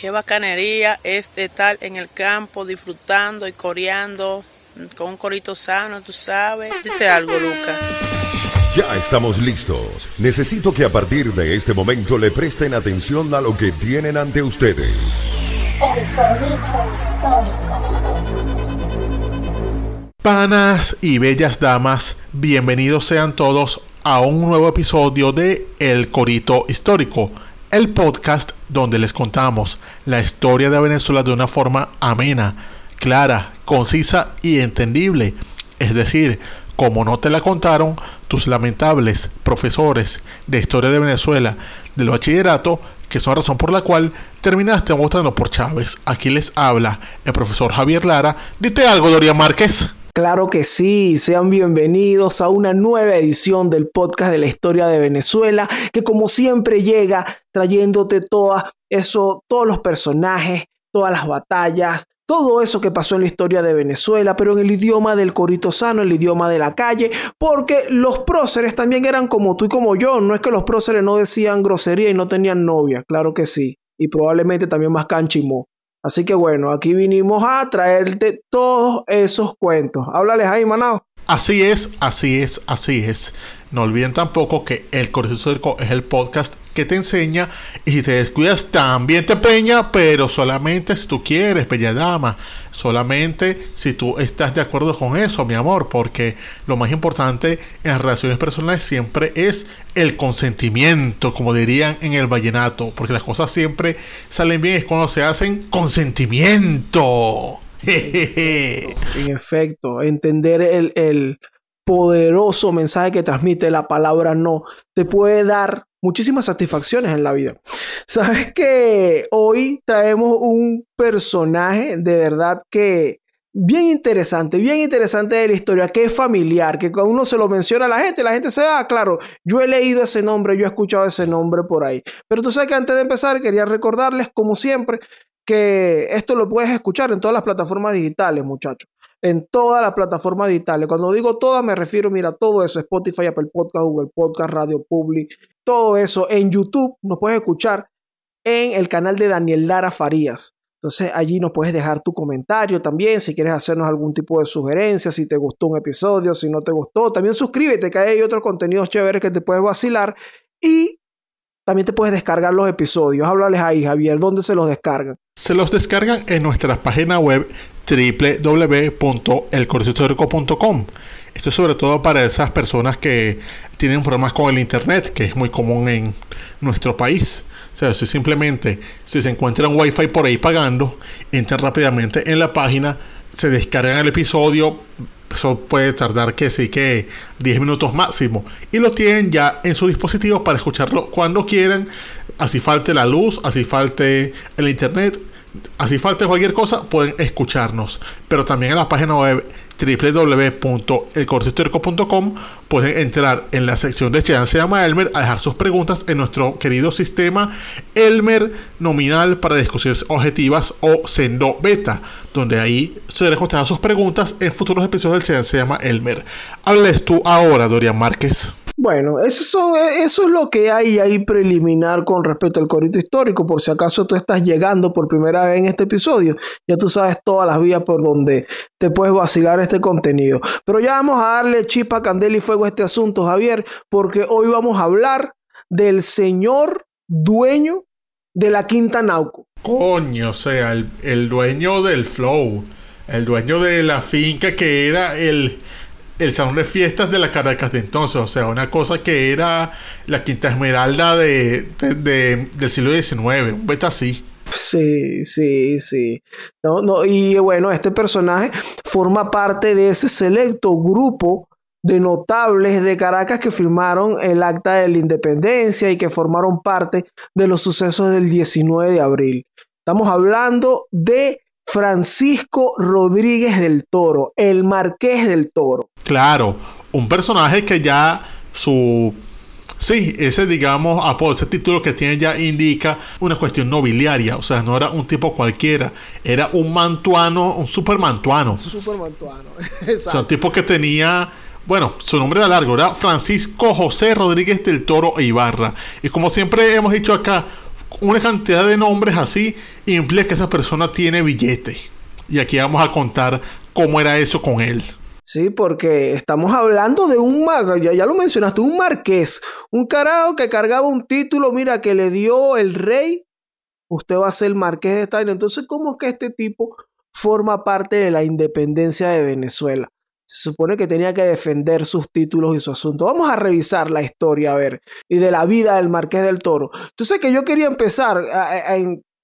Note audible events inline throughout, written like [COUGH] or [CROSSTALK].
Qué bacanería es estar en el campo disfrutando y coreando con un corito sano, tú sabes. Dite algo, Lucas. Ya estamos listos. Necesito que a partir de este momento le presten atención a lo que tienen ante ustedes. El corito histórico. Panas y bellas damas, bienvenidos sean todos a un nuevo episodio de El Corito Histórico, el podcast donde les contamos la historia de Venezuela de una forma amena, clara, concisa y entendible. Es decir, como no te la contaron tus lamentables profesores de historia de Venezuela del bachillerato, que son la razón por la cual terminaste votando por Chávez. Aquí les habla el profesor Javier Lara. Dite algo, Doria Márquez. Claro que sí, sean bienvenidos a una nueva edición del podcast de la historia de Venezuela, que como siempre llega trayéndote toda eso, todos los personajes, todas las batallas, todo eso que pasó en la historia de Venezuela, pero en el idioma del corito sano, el idioma de la calle, porque los próceres también eran como tú y como yo, no es que los próceres no decían grosería y no tenían novia, claro que sí, y probablemente también más canchimó. Así que bueno, aquí vinimos a traerte todos esos cuentos. Háblales ahí, Manao. Así es, así es, así es. No olviden tampoco que El Corito Histórico es el podcast que te enseña y si te descuidas también te peña, pero solamente si tú quieres, bella dama. Solamente si tú estás de acuerdo con eso, mi amor, porque lo más importante en las relaciones personales siempre es el consentimiento, como dirían en el vallenato, porque las cosas siempre salen bien es cuando se hacen consentimiento. En efecto, entender el, el poderoso mensaje que transmite la palabra no te puede dar muchísimas satisfacciones en la vida. Sabes que hoy traemos un personaje de verdad que bien interesante, bien interesante de la historia, que es familiar, que cuando uno se lo menciona a la gente, la gente se da, ah, claro, yo he leído ese nombre, yo he escuchado ese nombre por ahí. Pero tú sabes que antes de empezar quería recordarles, como siempre, que esto lo puedes escuchar en todas las plataformas digitales, muchachos. En todas las plataformas digitales. Cuando digo todas, me refiero, mira, todo eso, Spotify, Apple Podcast, Google Podcast, Radio Public, todo eso. En YouTube nos puedes escuchar en el canal de Daniel Lara Farías. Entonces allí nos puedes dejar tu comentario también, si quieres hacernos algún tipo de sugerencia, si te gustó un episodio, si no te gustó. También suscríbete, que hay otros contenidos chéveres que te puedes vacilar. Y también te puedes descargar los episodios. Háblales ahí, Javier, ¿dónde se los descargan? Se los descargan en nuestra página web www.elcorcistorico.com. Esto es sobre todo para esas personas que tienen problemas con el internet, que es muy común en nuestro país. O sea, si simplemente si se encuentran wifi por ahí pagando, entran rápidamente en la página, se descargan el episodio, eso puede tardar que sí que 10 minutos máximo y lo tienen ya en su dispositivo para escucharlo cuando quieran así falte la luz así falte el internet así falte cualquier cosa pueden escucharnos pero también en la página web www.elcorcistorico.com pueden entrar en la sección de Chean se llama Elmer a dejar sus preguntas en nuestro querido sistema Elmer nominal para discusiones objetivas o Sendo Beta, donde ahí se les contestar sus preguntas en futuros episodios del Chean se llama Elmer. Hables tú ahora, Dorian Márquez. Bueno, eso, son, eso es lo que hay ahí preliminar con respecto al corito histórico. Por si acaso tú estás llegando por primera vez en este episodio, ya tú sabes todas las vías por donde te puedes vacilar este contenido. Pero ya vamos a darle chispa, candela y fuego a este asunto, Javier, porque hoy vamos a hablar del señor dueño de la Quinta Nauco. Coño, o sea, el, el dueño del flow, el dueño de la finca que era el el salón de fiestas de la Caracas de entonces, o sea, una cosa que era la Quinta Esmeralda de, de- de- del siglo XIX, un beta así. Sí, sí, sí. No, no, y bueno, este personaje forma parte de ese selecto grupo de notables de Caracas que firmaron el acta de la independencia y que formaron parte de los sucesos del 19 de abril. Estamos hablando de Francisco Rodríguez del Toro, el Marqués del Toro. Claro, un personaje que ya su... Sí, ese digamos, apodo, ese título que tiene ya indica una cuestión nobiliaria, o sea, no era un tipo cualquiera, era un mantuano, un super mantuano. Supermantuano. [LAUGHS] O sea, un tipo que tenía, bueno, su nombre era largo, era Francisco José Rodríguez del Toro e Ibarra. Y como siempre hemos dicho acá, una cantidad de nombres así implica que esa persona tiene billete. Y aquí vamos a contar cómo era eso con él. Sí, porque estamos hablando de un ya, ya lo mencionaste, un marqués, un carajo que cargaba un título, mira, que le dio el rey, usted va a ser marqués de Taina. Entonces, ¿cómo es que este tipo forma parte de la independencia de Venezuela? Se supone que tenía que defender sus títulos y su asunto. Vamos a revisar la historia, a ver, y de la vida del Marqués del Toro. Entonces, que yo quería empezar a-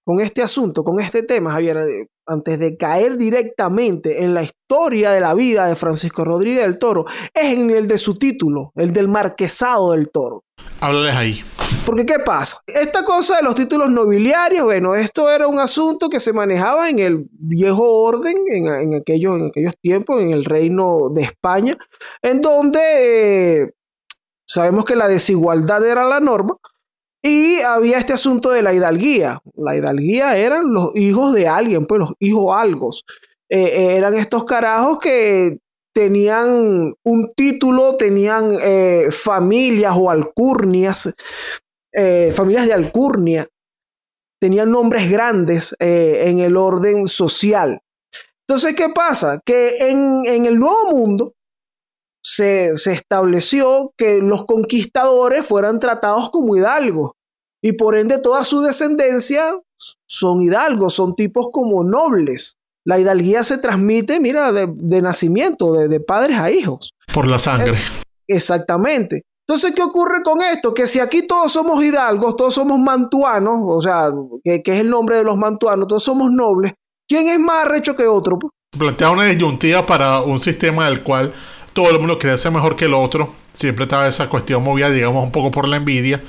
con este asunto, con este tema, Javier, eh, antes de caer directamente en la historia de la vida de Francisco Rodríguez del Toro, es en el de su título, el del Marquesado del Toro. Háblales ahí. Porque, ¿qué pasa? Esta cosa de los títulos nobiliarios, bueno, esto era un asunto que se manejaba en el viejo orden, en, en aquellos, en aquellos tiempos, en el reino de España, en donde eh, sabemos que la desigualdad era la norma y había este asunto de la hidalguía. La hidalguía eran los hijos de alguien, pues los hijos algos. Eh, eh, eran estos carajos que tenían un título, tenían eh, familias o alcurnias, familias de alcurnia, tenían nombres grandes en el orden social. Entonces, ¿qué pasa? Que en, en el Nuevo Mundo se, se estableció que los conquistadores fueran tratados como hidalgos y por ende toda su descendencia son hidalgos, son tipos como nobles. La hidalguía se transmite, mira, de, de nacimiento, de, de padres a hijos. Por la sangre. Exactamente. Entonces, ¿qué ocurre con esto? Que si aquí todos somos hidalgos, todos somos mantuanos, o sea, que, que es el nombre de los mantuanos, todos somos nobles, ¿quién es más arrecho que otro? Plantea una disyuntiva para un sistema del cual todo el mundo quería ser mejor que el otro. Siempre estaba esa cuestión movida, digamos, un poco por la envidia.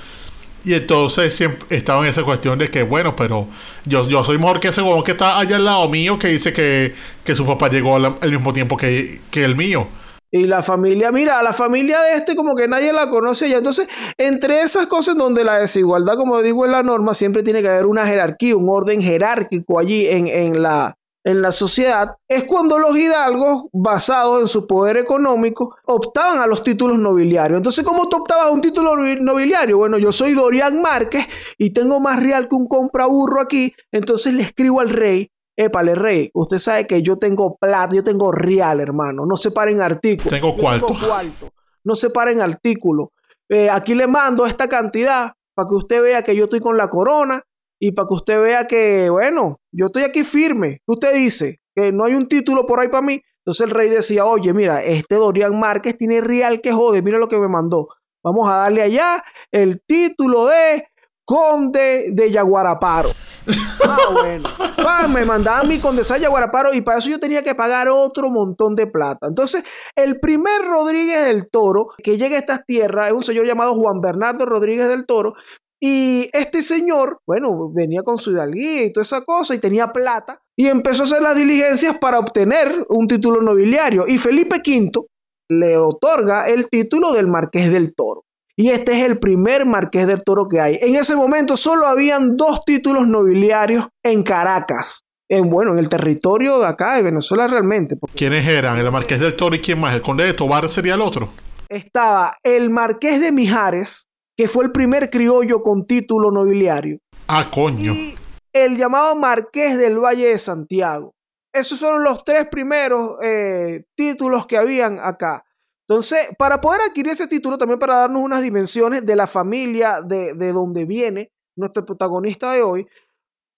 Y entonces siempre estaba en esa cuestión de que, bueno, pero yo, yo soy mejor que ese huevón que está allá al lado mío que dice que, que su papá llegó al, mismo tiempo que, que el mío. Y la familia, mira, la familia de este como que nadie la conoce ya. Entonces, entre esas cosas donde la desigualdad, como digo en la norma, siempre tiene que haber una jerarquía, un orden jerárquico allí en, en la, en la sociedad, es cuando los hidalgos, basados en su poder económico, optaban a los títulos nobiliarios. Entonces, ¿cómo tú optabas a un título nobi- nobiliario? Bueno, yo soy Dorian Márquez y tengo más real que un compraburro aquí, entonces le escribo al rey. Épale, rey, usted sabe que yo tengo plata, yo tengo real, hermano. No se paren artículos. Tengo cuarto. cuarto. No se paren artículos. Eh, aquí le mando esta cantidad para que usted vea que yo estoy con la corona y para que usted vea que, bueno, yo estoy aquí firme. ¿Qué usted dice? Que no hay un título por ahí para mí. Entonces el rey decía, oye, mira, este Dorian Márquez tiene real que jode, mira lo que me mandó. Vamos a darle allá el título de conde de Yaguaraparo. [LAUGHS] Ah, bueno. Pa, me mandaban mi condesa de Yaguaraparo y para eso yo tenía que pagar otro montón de plata. Entonces, el primer Rodríguez del Toro que llega a estas tierras es un señor llamado Juan Bernardo Rodríguez del Toro. Y este señor, bueno, venía con su hidalguía y toda esa cosa y tenía plata y empezó a hacer las diligencias para obtener un título nobiliario. Y Felipe V le otorga el título del Marqués del Toro. Y este es el primer Marqués del Toro que hay. En ese momento solo habían dos títulos nobiliarios en Caracas. En, bueno, en el territorio de acá de Venezuela realmente. porque ¿Quiénes eran? El Marqués del Toro y quién más? ¿El Conde de Tobar sería el otro? estaba el Marqués de Mijares, que fue el primer criollo con título nobiliario. Ah, coño. Y el llamado Marqués del Valle de Santiago. Esos son los tres primeros eh, títulos que habían acá. Entonces, para poder adquirir ese título, también para darnos unas dimensiones de la familia de, de donde viene nuestro protagonista de hoy,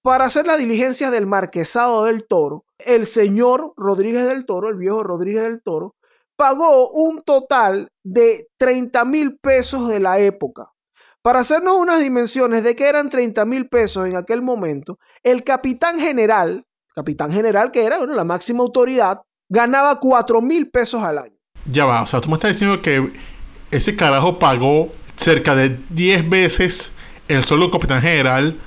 para hacer las diligencias del marquesado del toro, el señor Rodríguez del Toro, el viejo Rodríguez del Toro, pagó un total de 30 mil pesos de la época. Para hacernos unas dimensiones de que eran 30 mil pesos en aquel momento, el capitán general, capitán general que era bueno, la máxima autoridad, ganaba 4 mil pesos al año. Ya va, o sea, tú me estás diciendo que ese carajo pagó cerca de 10 veces el del capitán general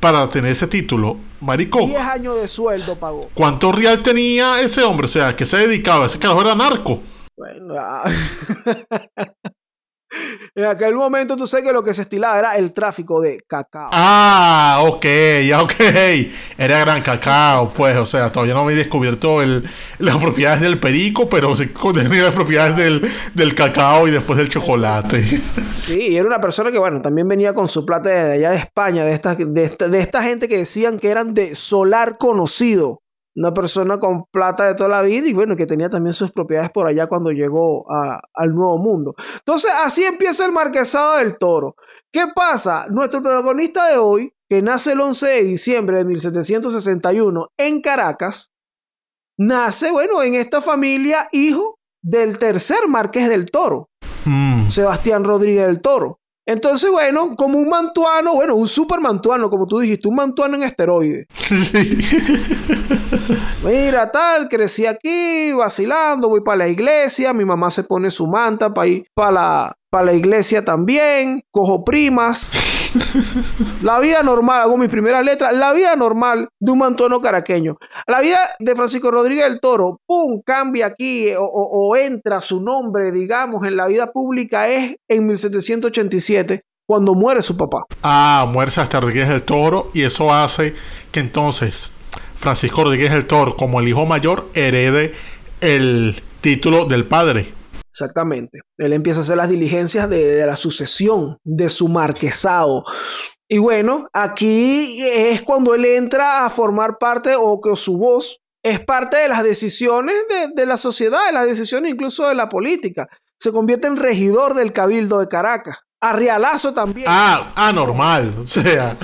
para tener ese título. Marico, 10 años de sueldo pagó. ¿cuánto real tenía ese hombre? O sea, ¿qué se dedicaba? Ese carajo era narco. Bueno, ah. [LAUGHS] [LAUGHS] En aquel momento tú sabes que lo que se estilaba era el tráfico de cacao. Ah, ok, ok. Era gran cacao, pues, o sea, todavía no había descubierto el, las propiedades del perico, pero sí tenía las propiedades del, del cacao y después del chocolate. [LAUGHS] Sí, y era una persona que, bueno, también venía con su plata de allá de España, de esta, de esta, de esta gente que decían que eran de solar conocido. Una persona con plata de toda la vida y bueno, que tenía también sus propiedades por allá cuando llegó a- al Nuevo Mundo. Entonces, así empieza el Marquesado del Toro. ¿Qué pasa? Nuestro protagonista de hoy, que nace el 11 de diciembre de 1761 en Caracas, nace, bueno, en esta familia hijo del tercer Marqués del Toro. Mm, Sebastián Rodríguez del Toro. Entonces, bueno, como un mantuano, bueno, un super mantuano, como tú dijiste, un mantuano en esteroides. sí. Mira, tal, crecí aquí, vacilando, voy para la iglesia, mi mamá se pone su manta para ir para la, para la iglesia también, cojo primas. La vida normal, hago mis primeras letras, la vida normal de un mantuano caraqueño. La vida de Francisco Rodríguez del Toro, pum, cambia aquí o, o- o entra su nombre, digamos, en la vida pública es en 1787, cuando muere su papá. Ah, muere hasta Rodríguez del Toro y eso hace que entonces Francisco Rodríguez del Toro, como el hijo mayor, herede el título del padre. Exactamente. Él empieza a hacer las diligencias de, la sucesión de su marquesado. Y bueno, aquí es cuando él entra a formar parte o que su voz es parte de las decisiones de, la sociedad, de las decisiones incluso de la política. Se convierte en regidor del Cabildo de Caracas. A Realazo también. Ah, anormal. O sea,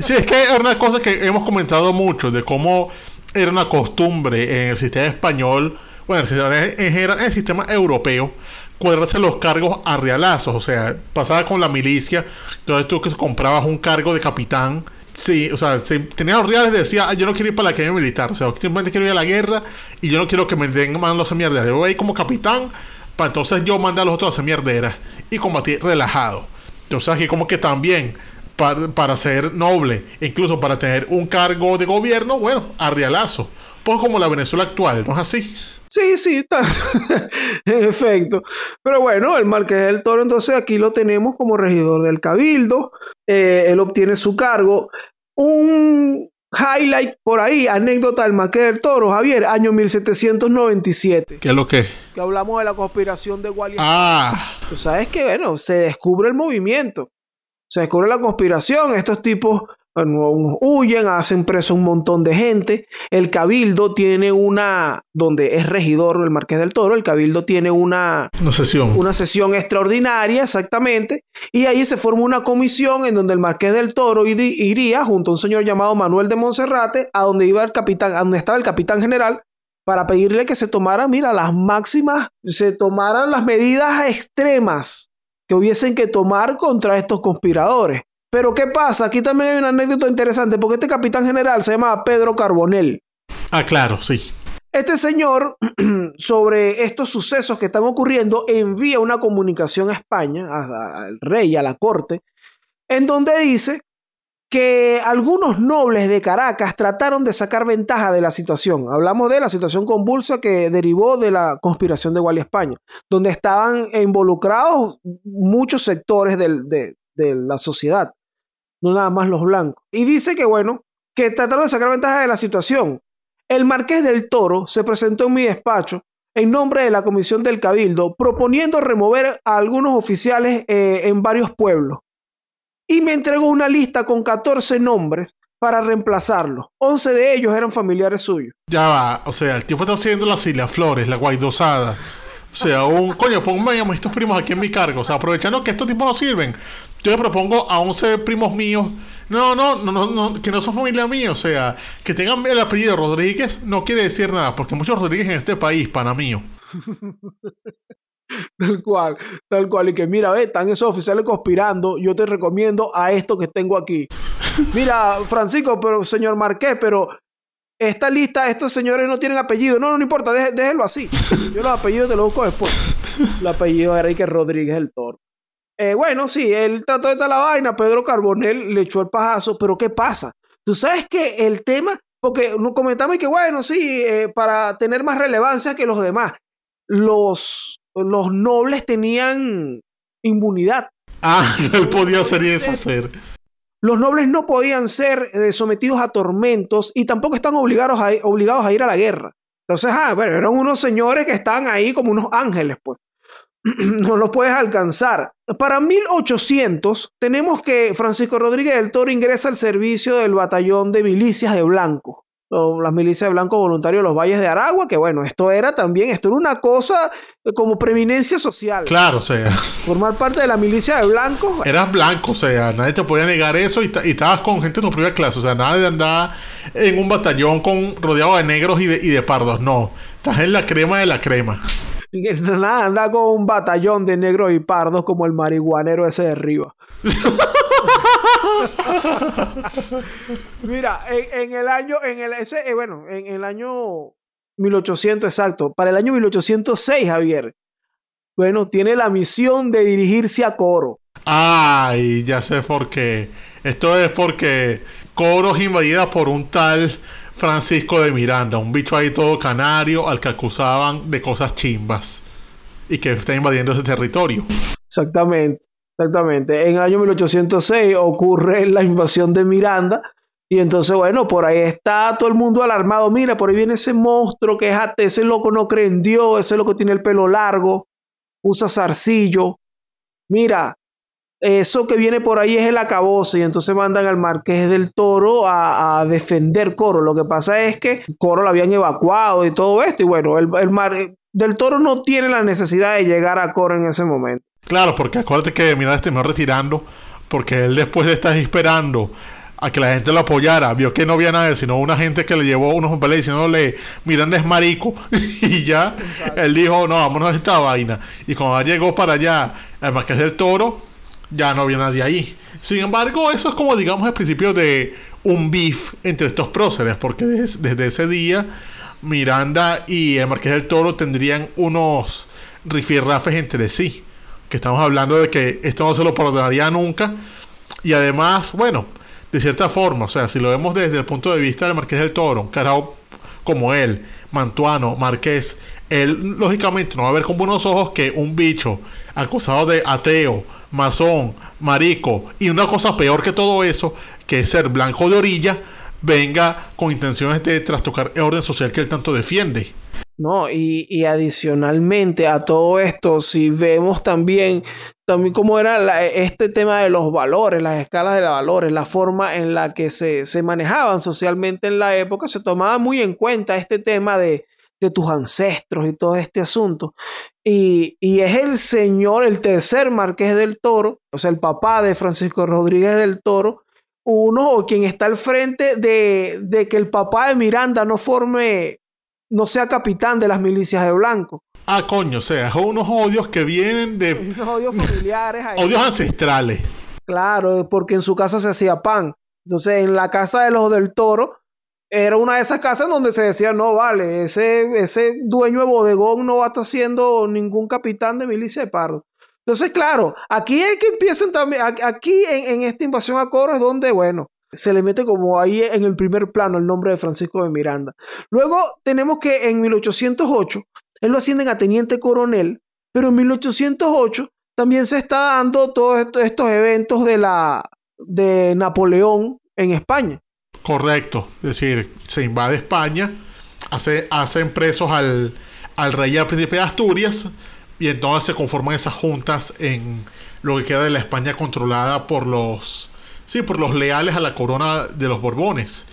sí, es que era una cosa que hemos comentado mucho de cómo era una costumbre en el sistema español, bueno, en el sistema- europeo, cuadrarse los cargos a realazos. O sea, pasaba con la milicia, entonces tú que comprabas un cargo de capitán. Sí, o sea, si tenía los reales decía, "Ah, yo no quiero ir para la academia militar, o sea, simplemente quiero ir a la guerra y yo no quiero que me den mandando esa mierda. Yo voy a ir como capitán para entonces yo mandar a los otros a mierderas y combatir relajado. Entonces aquí como que también para, para ser noble, incluso para tener un cargo de gobierno, bueno, a realazo. Pues como la Venezuela actual, ¿no es así? Sí, sí, está. [LAUGHS] en efecto. Pero bueno, el Marqués del Toro, entonces aquí lo tenemos como regidor del Cabildo. Eh, él obtiene su cargo. Un highlight por ahí, anécdota del Marqués del Toro, Javier, año 1797. ¿Qué es lo que? Que hablamos de la conspiración de Wally. Ah, Tú sabes que, bueno, se descubre el movimiento. Se descubre la conspiración. Estos tipos bueno, huyen, hacen preso un montón de gente. El cabildo tiene una, donde es regidor el Marqués del Toro, el cabildo tiene una, una sesión. una sesión extraordinaria, exactamente. Y ahí se forma una comisión en donde el Marqués del Toro iría junto a un señor llamado Manuel de Monserrate, a donde iba el capitán, a donde estaba el capitán general, para pedirle que se tomaran, mira, las máximas, se tomaran las medidas extremas que hubiesen que tomar contra estos conspiradores. Pero ¿qué pasa? Aquí también hay una anécdota interesante, porque este capitán general se llamaba Pedro Carbonell. Ah, claro, sí. Este señor, [CLEARS THROAT] sobre estos sucesos que están ocurriendo, envía una comunicación a España, al rey, a la corte, en donde dice que algunos nobles de Caracas trataron de sacar ventaja de la situación. Hablamos de la situación convulsa que derivó de la conspiración de Wally España, donde estaban involucrados muchos sectores del- de, de la sociedad, no nada más los blancos. Y dice que, bueno, que trataron de sacar ventaja de la situación. El marqués del Toro se presentó en mi despacho en nombre de la Comisión del Cabildo, proponiendo remover a algunos oficiales eh, en varios pueblos. Y me entregó una lista con 14 nombres para reemplazarlos. 11 de ellos eran familiares suyos. Ya va, o sea, el tipo está haciendo la Cilia Flores, la guaidosada. O sea, un coño, póngame a estos primos aquí en mi cargo. O sea, aprovechando que estos tipos no sirven, yo le propongo a 11 primos míos. No, no, no, no, no, que no son familia mía. O sea, que tengan el apellido Rodríguez no quiere decir nada, porque muchos Rodríguez en este país, pana mío. [LAUGHS] Tal cual, tal cual. Y que mira, ve, están esos oficiales conspirando. Yo te recomiendo a esto que tengo aquí. Mira, Francisco, pero señor Marqués, pero esta lista, estos señores no tienen apellido. No, no, no importa, déjelo así. Yo los apellidos te los busco después. El apellido de Enrique Rodríguez el Toro. Eh, bueno, sí, él trató de la vaina. Pedro Carbonell le echó el pajazo, pero ¿qué pasa? Tú sabes que el tema, porque nos comentamos que, bueno, sí, eh, para tener más relevancia que los demás, los, los nobles tenían inmunidad. Ah, [LAUGHS] él podía hacer y deshacer. Los nobles no podían ser eh, sometidos a tormentos y tampoco están obligados a, obligados a ir a la guerra. Entonces, ah, bueno, eran unos señores que estaban ahí como unos ángeles, pues. [CLEARS THROAT] no los puedes alcanzar. Para 1800 tenemos que Francisco Rodríguez del Toro ingresa al servicio del batallón de milicias de Blanco las milicias de blanco voluntarios de los valles de Aragua, que bueno, esto era también, esto era una cosa como preeminencia social. Claro, o sea. Formar parte de la milicia de blanco. Eras blanco, o sea, nadie te podía negar eso y, estabas con gente de tu propia clase, o sea, nada de andar en un batallón con rodeado de negros y de, y de pardos, no. Estás en la crema de la crema. [LAUGHS] Nada, anda con un batallón de negros y pardos como el marihuanero ese de arriba. [LAUGHS] [LAUGHS] Mira, en, el año, en el, ese, eh, bueno, en el año 1800, exacto, para el año 1806, Javier, bueno, tiene la misión de dirigirse a Coro. Ay, ya sé por qué. Esto es porque Coro es invadida por un tal Francisco de Miranda, un bicho ahí todo canario al que acusaban de cosas chimbas y que está invadiendo ese territorio. Exactamente. Exactamente. En el año 1806 ocurre la invasión de Miranda. Y entonces, bueno, por ahí está todo el mundo alarmado. Mira, por ahí viene ese monstruo que es ese loco no cree en Dios, ese loco tiene el pelo largo, usa zarcillo. Mira, eso que viene por ahí es el acabose. Y entonces mandan al Marqués del Toro a, defender Coro. Lo que pasa es que Coro lo habían evacuado y todo esto. Y bueno, el, el Mar del Toro no tiene la necesidad de llegar a Coro en ese momento. Claro, porque acuérdate que mira este me retirando, porque él después de estar esperando a que la gente lo apoyara, vio que no había nadie, sino una gente que le llevó unos papeles diciéndole, Miranda es marico, [LAUGHS] y ya él dijo, no, vámonos a esta vaina. Y cuando llegó para allá, además que es del toro, ya no había nadie ahí. Sin embargo, eso es como, digamos, el principio de un beef entre estos próceres, porque desde, ese día, Miranda y el Marqués del Toro tendrían unos rifirrafes entre sí que estamos hablando de que esto no se lo perdonaría nunca. Y además, bueno, de cierta forma, o sea, si lo vemos desde el punto de vista del Marqués del Toro, carajo como él, Mantuano, Marqués, él lógicamente no va a ver con buenos ojos que un bicho acusado de ateo, masón, marico y una cosa peor que todo eso, que es ser blanco de orilla, venga con intenciones de trastocar el orden social que él tanto defiende. ¿No? Y, adicionalmente a todo esto, si vemos también, también cómo era este tema de los valores, las escalas de los valores, la forma en la que se, manejaban socialmente en la época, se tomaba muy en cuenta este tema de, tus ancestros y todo este asunto. Y, es el señor, el tercer marqués del toro, o sea, el papá de Francisco Rodríguez del Toro, uno o quien está al frente de, de que el papá de Miranda no forme no sea capitán de las milicias de Blanco. Ah, coño, o sea, son unos odios que vienen de... [LAUGHS] Unos odios familiares. odios ancestrales. Claro, porque en su casa se hacía pan. Entonces, en la casa de los del toro, era una de esas casas donde se decía, no, vale, ese, ese dueño de bodegón no va a estar siendo ningún capitán de milicia de pardo. Entonces, claro, aquí es que empiezan también, aquí en, en esta invasión a Coro es donde, bueno, se le mete como ahí en el primer plano el nombre de Francisco de Miranda. Luego tenemos que en 1808 él lo ascienden a teniente coronel, pero en 1808 también se está dando todos estos eventos de la de Napoleón en España. Correcto, es decir, se invade España, hace, hacen presos al, al rey y al príncipe de Asturias y entonces se conforman esas juntas en lo que queda de la España controlada por los Sí, por los leales a la corona de los Borbones.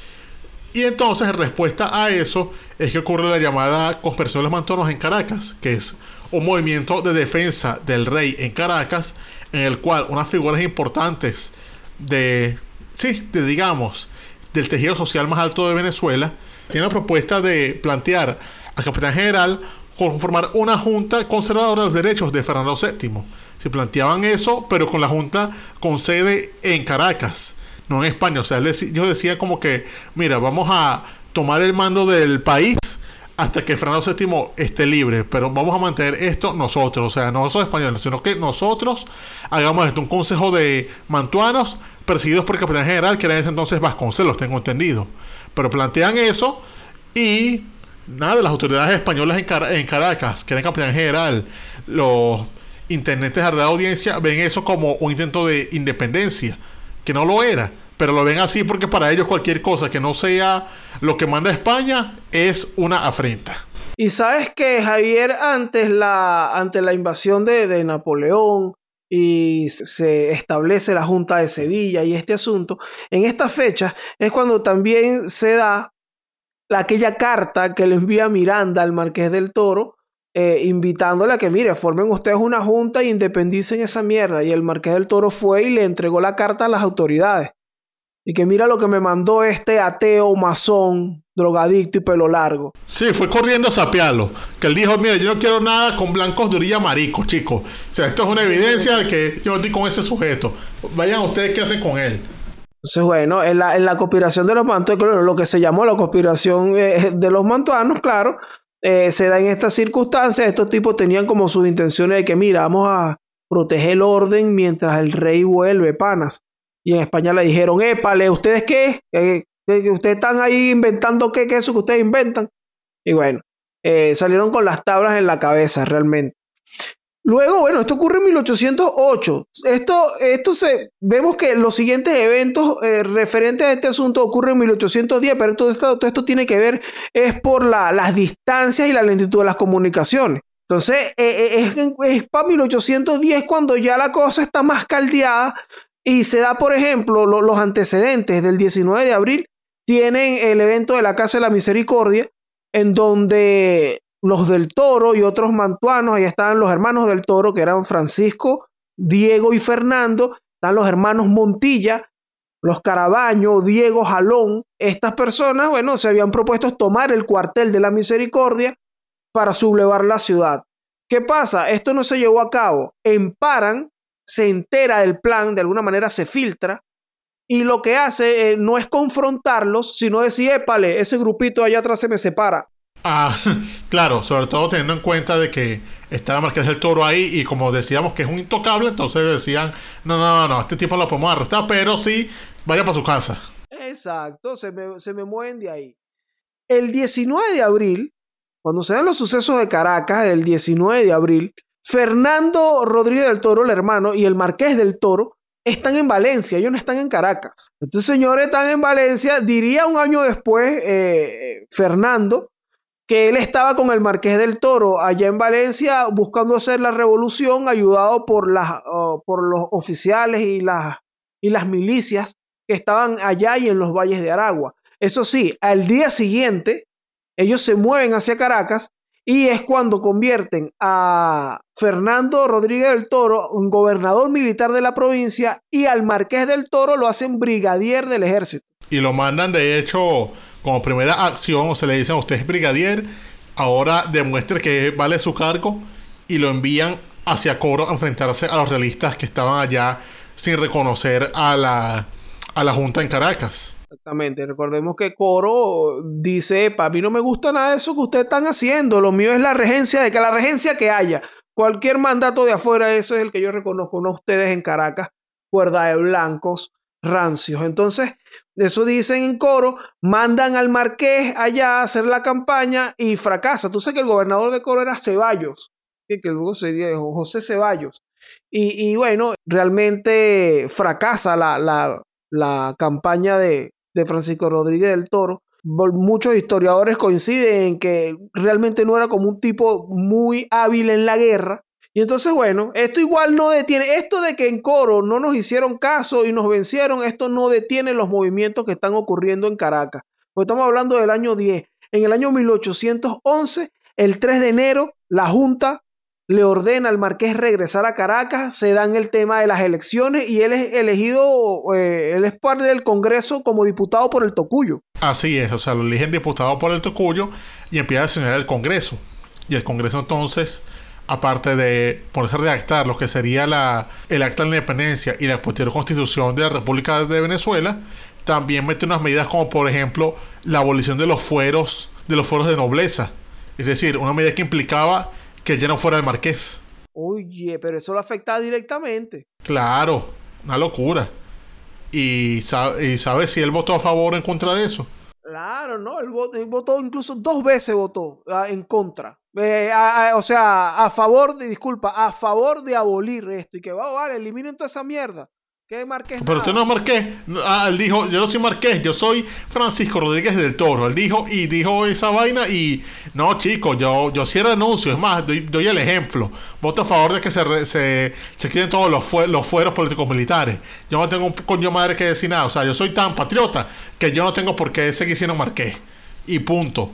Y entonces, en respuesta a eso, es que ocurre la llamada Conspiración de los Mantonos en Caracas, que es un movimiento de defensa del rey en Caracas, en el cual unas figuras importantes de, sí, de digamos, del tejido social más alto de Venezuela, tiene la propuesta de plantear al capitán general conformar una junta conservadora de los derechos de Fernando VII se planteaban eso, pero con la Junta con sede en Caracas, no en España. O sea, yo decía como que, mira, vamos a tomar el mando del país hasta que Fernando VII esté libre, pero vamos a mantener esto nosotros, o sea, no nosotros españoles, sino que nosotros hagamos esto, un consejo de mantuanos presididos por el capitán general, que era en ese entonces Vasconcelos, tengo entendido. Pero plantean eso y nada, las autoridades españolas en, en Caracas, que era el capitán general, los intendentes de la audiencia ven eso como un intento de independencia, que no lo era, pero lo ven así porque para ellos cualquier cosa que no sea lo que manda España es una afrenta. Y sabes que Javier, antes la, ante la invasión de, Napoleón y se establece la Junta de Sevilla y este asunto, en esta fecha es cuando también se da aquella carta que le envía Miranda al Marqués del Toro, eh, invitándole a que, mire, formen ustedes una junta y independicen esa mierda. Y el Marqués del Toro fue y le entregó la carta a las autoridades. Y que mira lo que me mandó este ateo, masón, drogadicto y pelo largo. Sí, fue corriendo a sapearlo. Que él dijo, mire, yo no quiero nada con blancos de orilla marico, chicos. O sea, esto es una evidencia de que yo estoy con ese sujeto. Vayan ustedes qué hacen con él. Entonces, bueno, en la, en la conspiración de los mantuanos, lo que se llamó la conspiración eh, de los mantuanos, claro, eh, se da en estas circunstancias. Estos tipos tenían como sus intenciones de que, mira, vamos a proteger el orden mientras el rey vuelve, panas. Y en España le dijeron, épale, ¿ustedes qué? Eh, ¿Ustedes están ahí inventando qué? ¿Qué es eso que ustedes inventan? Y bueno, salieron con las tablas en la cabeza realmente. Luego, bueno, esto ocurre en 1808. Esto, esto se, vemos que los siguientes eventos eh, referentes a este asunto ocurren en 1810, pero todo esto, todo esto tiene que ver es por la, las distancias y la lentitud de las comunicaciones. Entonces, eh, eh, es, para 1810 cuando ya la cosa está más caldeada y se da, por ejemplo, los antecedentes del 19 de abril, tienen el evento de la Casa de la Misericordia, en donde los del Toro y otros mantuanos, ahí estaban los hermanos del Toro, que eran Francisco, Diego y Fernando, están los hermanos Montilla, los Carabaño, Diego Jalón. Estas personas, bueno, se habían propuesto tomar el cuartel de la misericordia para sublevar la ciudad. ¿Qué pasa? Esto no se llevó a cabo. Emparan, se entera del plan, de alguna manera se filtra, y lo que hace eh, no es confrontarlos, sino decir, épale, ese grupito allá atrás se me separa. Ah, [LAUGHS] claro, sobre todo teniendo en cuenta de que está la Marqués del Toro ahí y como decíamos que es un intocable, entonces decían, no, no, no, este tipo lo podemos arrestar, pero sí, vaya para su casa. Exacto, se me, se me mueven de ahí. El 19 de abril, cuando se dan los sucesos de Caracas, el 19 de abril, Fernando Rodríguez del Toro, el hermano, y el Marqués del Toro están en Valencia, ellos no están en Caracas. Estos señores están en Valencia, diría un año después, eh, Fernando, que él estaba con el Marqués del Toro allá en Valencia buscando hacer la revolución, ayudado por, las, por los oficiales y las, y las milicias que estaban allá y en los valles de Aragua. Eso sí, al día siguiente, ellos se mueven hacia Caracas y es cuando convierten a Fernando Rodríguez del Toro un gobernador militar de la provincia y al Marqués del Toro lo hacen brigadier del ejército. Y lo mandan, de hecho, como primera acción, o se le dicen, usted es brigadier, ahora demuestre que vale su cargo y lo envían hacia Coro a enfrentarse a los realistas que estaban allá sin reconocer a la, a la Junta en Caracas. Exactamente, recordemos que Coro dice, papi, no me gusta nada de eso que ustedes están haciendo, lo mío es la regencia, de que la regencia que haya, cualquier mandato de afuera, eso es el que yo reconozco, no ustedes en Caracas, cuerda de blancos, rancios. Entonces, eso dicen en coro, mandan al marqués allá a hacer la campaña y fracasa. Tú sabes que el gobernador de coro era Ceballos, que, luego sería José Ceballos. Y, bueno, realmente fracasa la, la, la campaña de, de Francisco Rodríguez del Toro. Muchos historiadores coinciden en que realmente no era como un tipo muy hábil en la guerra, y entonces, bueno, esto igual no detiene, esto de que en coro no nos hicieron caso y nos vencieron, esto no detiene los movimientos que están ocurriendo en Caracas. Pues estamos hablando del año 10. En el año 1811, el 3 de enero, la Junta le ordena al marqués regresar a Caracas, se dan el tema de las elecciones y él es elegido, eh, él es parte del Congreso como diputado por el Tocuyo. Así es, o sea, lo eligen diputado por el Tocuyo y empieza a sesionar el Congreso. Y el Congreso entonces aparte de ponerse a redactar lo que sería la, el acta de la independencia y la posterior constitución de la República de Venezuela, también mete unas medidas como por ejemplo la abolición de los fueros, de los fueros de nobleza. Es decir, una medida que implicaba que ya no fuera el marqués. Oye, pero eso lo afectaba directamente. Claro, una locura. ¿Y sabe, y sabe si él votó a favor o en contra de eso? Claro Claro, ¿no? Él votó, él votó incluso dos veces votó ah, en contra. Eh, a- a- o sea, a favor de, disculpa, a favor de abolir esto y que va, vale, eliminen toda esa mierda. Que Marqués Pero usted no es Marqués. Ah, él dijo, yo no soy Marqués, yo soy Francisco Rodríguez del Toro. Él dijo y dijo esa vaina y no, chicos, yo, yo sí renuncio. Es más, doy, doy el ejemplo. Voto a favor de que se, re- se, se quiten todos los, fue- los fueros políticos militares. Yo no tengo un coño madre que decir nada. O sea, yo soy tan patriota que yo no tengo por qué seguir siendo Marqués. Y punto.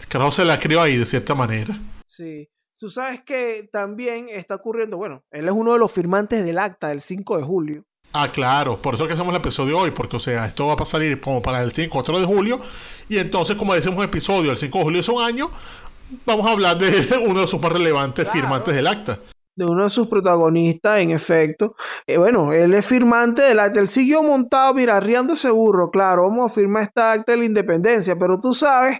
El carajo se la crió ahí de cierta manera. Sí. Tú sabes que también está ocurriendo, bueno, él es uno de los firmantes del acta del 5 de julio. Ah, claro, por eso es que hacemos el episodio hoy, porque o sea, esto va a salir como para el 5 4 de julio, y entonces como decimos episodio, el 5 de julio es un año, vamos a hablar de [LAUGHS] uno de sus más relevantes Claro. firmantes del acta. de uno de sus protagonistas, en efecto. Eh, bueno, él es firmante del acta. Él siguió montado, mira, arriando ese burro, claro, vamos a firmar esta acta de la independencia, pero tú sabes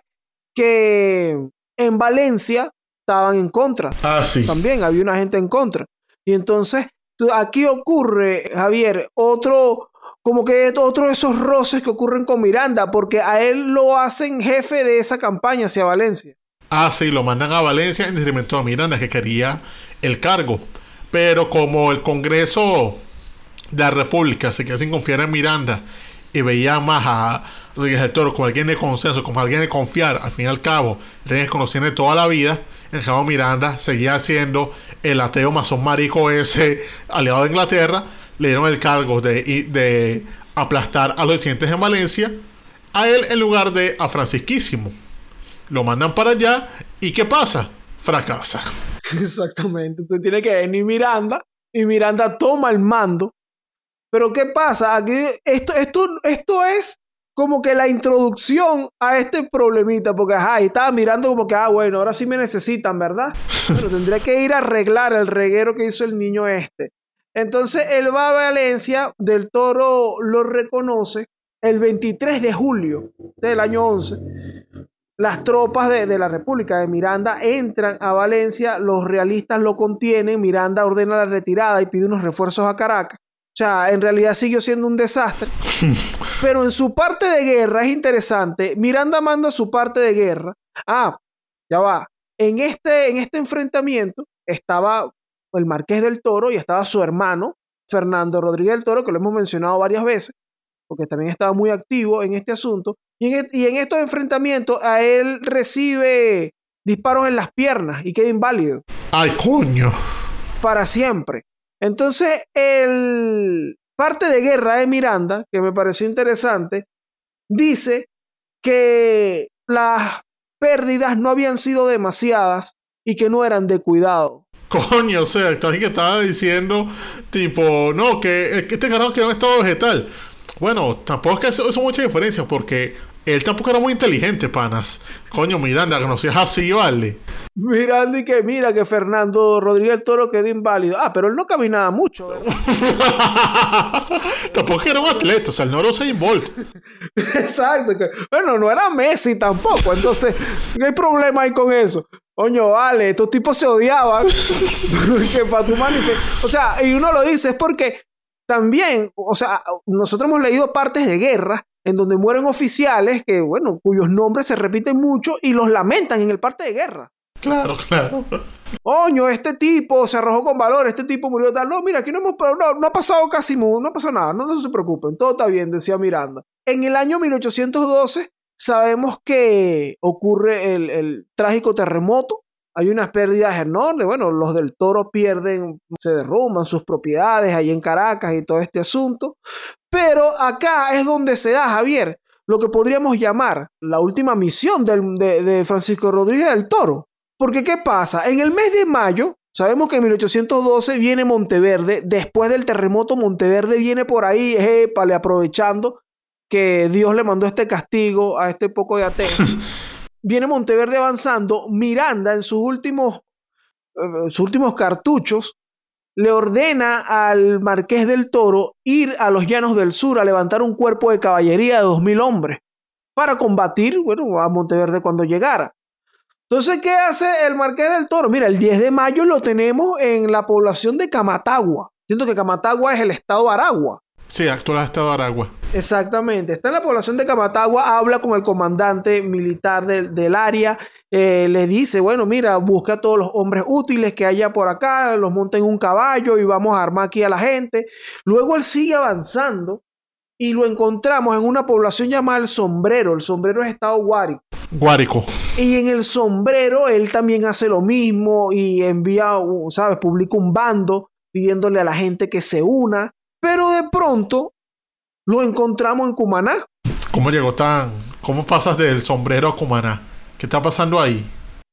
que en Valencia estaban en contra. Ah, sí. También había una gente en contra. Y entonces, aquí ocurre, Javier, otro, como que otro de esos roces que ocurren con Miranda, porque a él lo hacen jefe de esa campaña hacia Valencia. Ah, sí, lo mandan a Valencia en detrimento de Miranda, que quería el cargo. Pero como el Congreso de la República se quedó sin confiar en Miranda y veía más a Rodríguez del Toro como alguien de consenso, como alguien de confiar, al fin y al cabo, le conociendo toda la vida, el cabo Miranda seguía siendo el ateo masón marico ese aliado de Inglaterra, le dieron el cargo de, de aplastar a los disidentes en Valencia, a él en lugar de a Francisquísimo. Lo mandan para allá y ¿qué pasa? Fracasa. [LAUGHS] Exactamente. Entonces tiene que venir Miranda y Miranda toma el mando. Pero ¿qué pasa? Aquí esto, esto, esto es como que la introducción a este problemita, porque ajá, estaba mirando como que, ah, bueno, ahora sí me necesitan, ¿verdad? [LAUGHS] Pero tendría que ir a arreglar el reguero que hizo el niño este. Entonces él va a Valencia, del Toro lo reconoce el 23 de julio del año 11 las tropas de, de la República de Miranda entran a Valencia, los realistas lo contienen, Miranda ordena la retirada y pide unos refuerzos a Caracas. O sea, en realidad siguió siendo un desastre. [LAUGHS] Pero en su parte de guerra es interesante. Miranda manda su parte de guerra. Ah, ya va. En este, en este enfrentamiento estaba el Marqués del Toro y estaba su hermano, Fernando Rodríguez del Toro, que lo hemos mencionado varias veces, porque también estaba muy activo en este asunto. Y en, e- y en estos enfrentamientos a él recibe disparos en las piernas y queda inválido ¡Ay, coño! para siempre. Entonces, el parte de guerra de Miranda, que me pareció interesante, dice que las pérdidas no habían sido demasiadas y que no eran de cuidado. Coño, o sea, está alguien que estaba diciendo, tipo, no, que, que este carajo quedó en estado vegetal. Bueno, tampoco es que eso, eso mucha diferencia, porque él tampoco era muy inteligente, panas. Coño, Miranda, que no seas así, vale. Miranda y que mira que Fernando Rodríguez Toro quedó inválido. Ah, pero él no caminaba mucho, [LAUGHS] tampoco era un atleta, o sea, él no era Usain Bolt. [LAUGHS] Exacto. bueno, no era Messi tampoco. Entonces, ¿qué hay problema ahí con eso? Coño, vale, estos tipos se odiaban. [LAUGHS] que para tu manifest- O sea, y uno lo dice, es porque también, o sea, nosotros hemos leído partes de guerra en donde mueren oficiales que, bueno, cuyos nombres se repiten mucho y los lamentan en el parte de guerra. Claro, [LAUGHS] claro. Coño, este tipo se arrojó con valor, este tipo murió tal. No, mira, aquí no hemos no, no ha pasado casi mu- no ha pasado nada, no, no se preocupen, todo está bien, decía Miranda. En el año 1812 sabemos que ocurre el, el trágico terremoto. Hay unas pérdidas enormes. Bueno, los del toro pierden, se derrumban sus propiedades ahí en Caracas y todo este asunto. Pero acá es donde se da, Javier, lo que podríamos llamar la última misión de, Francisco Rodríguez del Toro. Porque, ¿qué pasa? En el mes de mayo, sabemos que en 1812 viene Monteverde. Después del terremoto, Monteverde viene por ahí, épale, aprovechando que Dios le mandó este castigo a este poco de ateo. [LAUGHS] viene Monteverde avanzando. Miranda, en sus últimos, eh, sus últimos cartuchos, le ordena al Marqués del Toro ir a los llanos del sur a levantar un cuerpo de caballería de 2.000 hombres para combatir, bueno, a Monteverde cuando llegara. Entonces, ¿qué hace el Marqués del Toro? Mira, el 10 de mayo lo tenemos en la población de Camatagua. Siento que Camatagua es el estado de Aragua. Sí, actual estado de Aragua. Exactamente. Está en la población de Camatagua, habla con el comandante militar del, del área, eh, le dice, bueno, mira, busca a todos los hombres útiles que haya por acá, los monta en un caballo y vamos a armar aquí a la gente. Luego él sigue avanzando y lo encontramos en una población llamada El Sombrero. El Sombrero es estado Guárico. Guárico. Y en el sombrero él también hace lo mismo y envía, uh, ¿sabes? Publica un bando pidiéndole a la gente que se una. Pero de pronto lo encontramos en Cumaná. ¿Cómo llegó tan... ¿Cómo pasas del sombrero a Cumaná? ¿Qué está pasando ahí?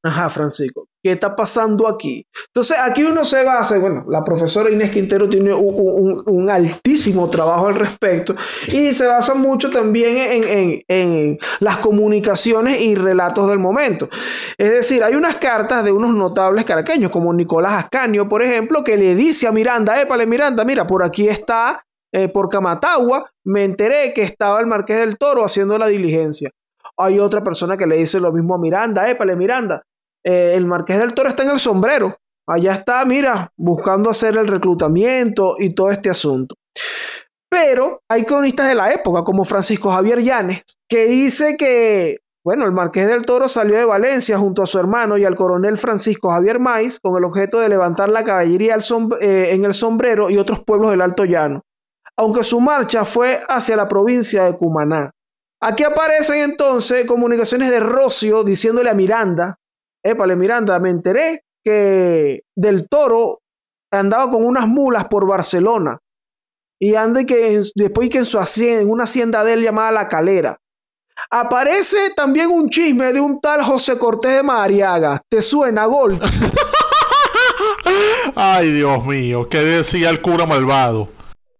Ajá, Francisco. ¿Qué está pasando aquí? Entonces, aquí uno se basa, bueno, la profesora Inés Quintero tiene un, altísimo trabajo al respecto y se basa mucho también en, en- en las comunicaciones y relatos del momento. Es decir, hay unas cartas de unos notables caraqueños, como Nicolás Ascanio, por ejemplo, que le dice a Miranda, épale, Miranda, mira, por aquí está, eh, por Camatagua, me enteré que estaba el Marqués del Toro haciendo la diligencia. Hay otra persona que le dice lo mismo a Miranda, épale, Miranda, eh, el Marqués del Toro está en el sombrero. Allá está, mira, buscando hacer el reclutamiento y todo este asunto. Pero hay cronistas de la época, como Francisco Javier Llanes, que dice que, bueno, el Marqués del Toro salió de Valencia junto a su hermano y al coronel Francisco Javier Maiz con el objeto de levantar la caballería eh, en el sombrero y otros pueblos del Alto Llano, aunque su marcha fue hacia la provincia de Cumaná. Aquí aparecen entonces comunicaciones de Rocio diciéndole a Miranda, épale Miranda, me enteré que del toro andaba con unas mulas por Barcelona y anda que después que en su hacienda, en una hacienda de él llamada La Calera. Aparece también un chisme de un tal José Cortés de Mariaga. ¿Te suena, Gol? [LAUGHS] Ay, Dios mío, ¿qué decía el cura malvado?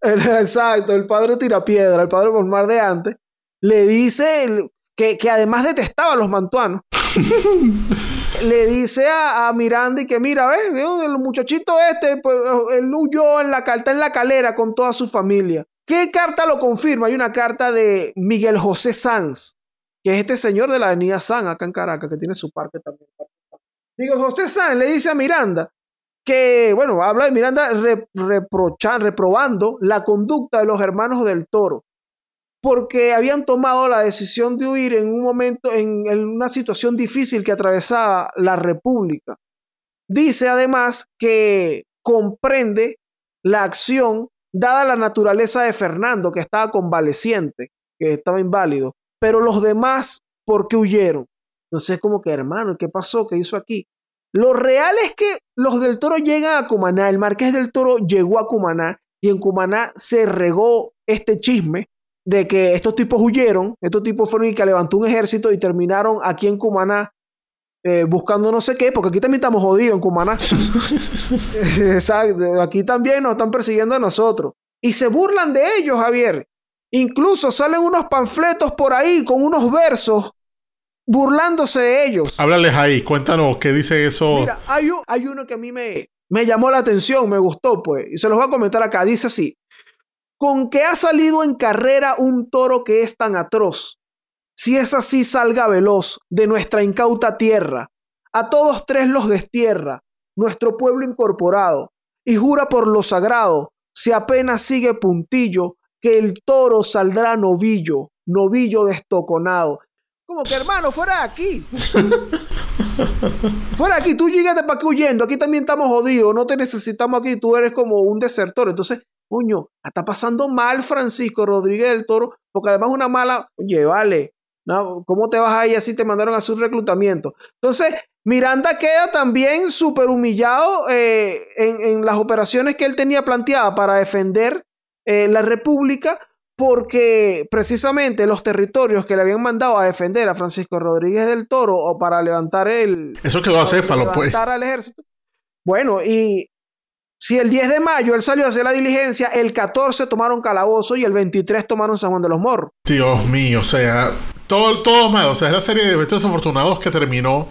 El- Exacto, el padre Tirapiedra, el padre Mar de antes, le dice que, que además detestaba a los mantuanos. [LAUGHS] le dice a, a Miranda que mira, ves, el muchachito este, pues, él huyó en la carta en la calera con toda su familia. ¿Qué carta lo confirma? Hay una carta de Miguel José Sanz, que es este señor de la avenida San, acá en Caracas, que tiene su parque también. Miguel José Sanz le dice a Miranda que, bueno, habla de Miranda re- reprocha- reprobando la conducta de los hermanos del toro, porque habían tomado la decisión de huir en un momento, en, en una situación difícil que atravesaba la República. Dice además que comprende la acción dada la naturaleza de Fernando, que estaba convaleciente, que estaba inválido, pero los demás, ¿por qué huyeron? Entonces, como que, hermano, ¿qué pasó? ¿Qué hizo aquí? Lo real es que los del Toro llegan a Cumaná, el Marqués del Toro llegó a Cumaná y en Cumaná se regó este chisme de que estos tipos huyeron, estos tipos fueron y que levantó un ejército y terminaron aquí en Cumaná eh, buscando no sé qué, porque aquí también estamos jodidos en Cumaná. [LAUGHS] Exacto, aquí también nos están persiguiendo a nosotros. Y se burlan de ellos, Javier. Incluso salen unos panfletos por ahí con unos versos burlándose de ellos. Háblales ahí, cuéntanos qué dice eso. Mira, hay, un- hay uno que a mí me, me llamó la atención, me gustó, pues, y se los voy a comentar acá. Dice así: Con que ha salido en carrera un toro que es tan atroz, si es así, salga veloz de nuestra incauta tierra, a todos tres los destierra, nuestro pueblo incorporado, y jura por lo sagrado, si apenas sigue puntillo, que el toro saldrá novillo, novillo destoconado. Como que hermano, fuera de aquí. [LAUGHS] Fuera de aquí, tú llegaste para aquí huyendo, aquí también estamos jodidos, no te necesitamos aquí, tú eres como un desertor. Entonces, coño, está pasando mal Francisco Rodríguez del Toro, porque además una mala, oye, vale, no, ¿cómo te vas ahí así te mandaron a su reclutamiento? Entonces, Miranda queda también súper humillado eh, en, en las operaciones que él tenía planteadas para defender eh, la República, porque precisamente los territorios que le habían mandado a defender a Francisco Rodríguez del Toro o para levantar el, Eso quedó acéfalo, pues. levantar al ejército. Bueno, y si el 10 de mayo él salió a hacer la diligencia, el 14 tomaron Calabozo y el 23 tomaron San Juan de los Morros. Dios mío, o sea, todo, todo mal. O sea, es la serie de eventos desafortunados que terminó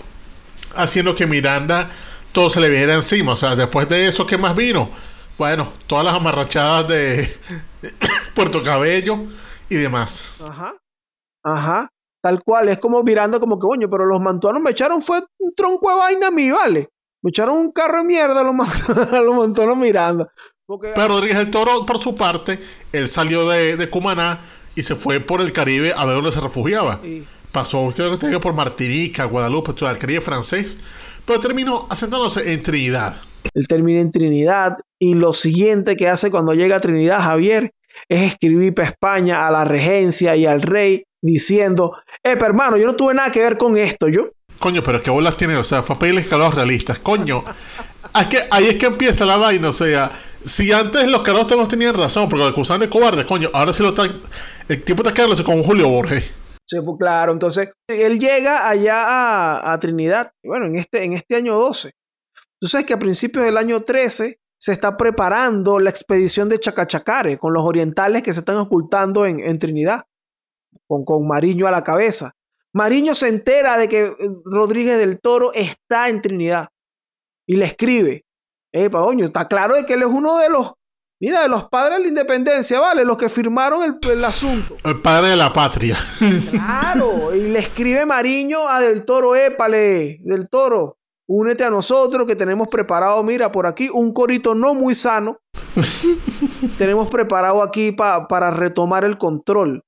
haciendo que Miranda todo se le viera encima. O sea, después de eso, ¿qué más vino? Bueno, todas las amarrachadas de [COUGHS] Puerto Cabello y demás. Ajá. Ajá. Tal cual, es como mirando como que, coño, pero los mantuanos me echaron fue un tronco de vaina a mí, ¿vale? Me echaron un carro de mierda a los, [LAUGHS] los mantuanos mirando. Porque Pero Rodríguez del Toro, por su parte, él salió de, de Cumaná y se fue por el Caribe a ver dónde se refugiaba. Sí. Pasó, creo que por Martinica, Guadalupe, todo el Caribe francés, pero terminó asentándose en Trinidad. él termina en Trinidad y lo siguiente que hace cuando llega a Trinidad Javier es escribir para España a la regencia y al rey diciendo, eh, pero hermano, yo no tuve nada que ver con esto, yo. Coño, pero qué bolas tiene, o sea, pedirle escalados realistas, coño. Es que ahí es que empieza la vaina, o sea, si antes los carotes no tenían razón, porque lo acusaban de cobarde, coño, ahora sí lo está. El tipo está quedándose con Julio Borges. Sí, pues claro, entonces él llega allá a, a Trinidad, bueno, en este, en este año 12. Tú sabes que a principios del año 13 se está preparando la expedición de Chacachacare con los orientales que se están ocultando en, en Trinidad, con, con Mariño a la cabeza. Mariño se entera de que eh, Rodríguez del Toro está en Trinidad y le escribe, eh, coño, está claro de que él es uno de los, mira, de los padres de la independencia, ¿vale? Los que firmaron el, el asunto. El padre de la patria. [LAUGHS] Claro, y le escribe Mariño a Del Toro, épale, Del Toro, únete a nosotros que tenemos preparado, mira, por aquí un corito no muy sano. [LAUGHS] tenemos preparado aquí pa- para retomar el control.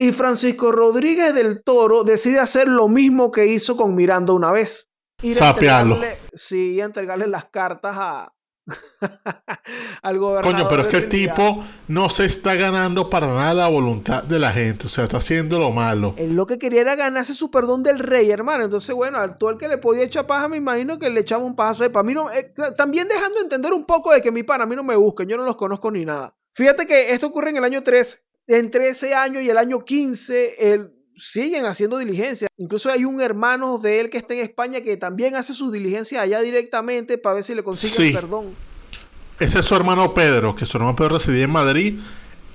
Y Francisco Rodríguez del Toro decide hacer lo mismo que hizo con Miranda una vez. Ir a Sapearlo. entregarle- Sí, a entregarle las cartas a... [LAUGHS] al gobernador. Coño, pero es que el tipo no se está ganando para nada la voluntad de la gente, o sea, está haciendo lo malo. Él lo que quería era ganarse su perdón del rey, hermano. Entonces, bueno, al todo el que le podía echar paja, me imagino que le echaba un pajazo de para mí no, eh, también dejando entender un poco de que mi pana a mí no me busquen, yo no los conozco ni nada. Fíjate que esto ocurre en el año 13. Entre ese año y el año 15, él siguen haciendo diligencias. Incluso hay un hermano de él que está en España que también hace sus diligencias allá directamente para ver si le consigue Sí. el perdón. Ese es su hermano Pedro, que su hermano Pedro residía en Madrid,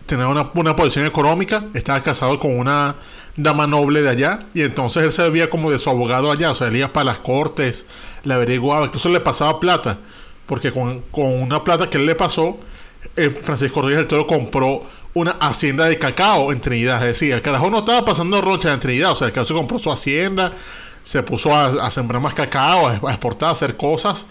tenía una, una posición económica, estaba casado con una dama noble de allá, y entonces él se veía como de su abogado allá, o sea, él iba para las cortes, le averiguaba, incluso le pasaba plata, porque con, con una plata que él le pasó, eh, Francisco Rodríguez del Toro compró una hacienda de cacao en Trinidad, es decir, el carajo no estaba pasando rocha en Trinidad, o sea, el carajo se compró su hacienda, se puso a, sembrar más cacao, a, a exportar, a hacer cosas,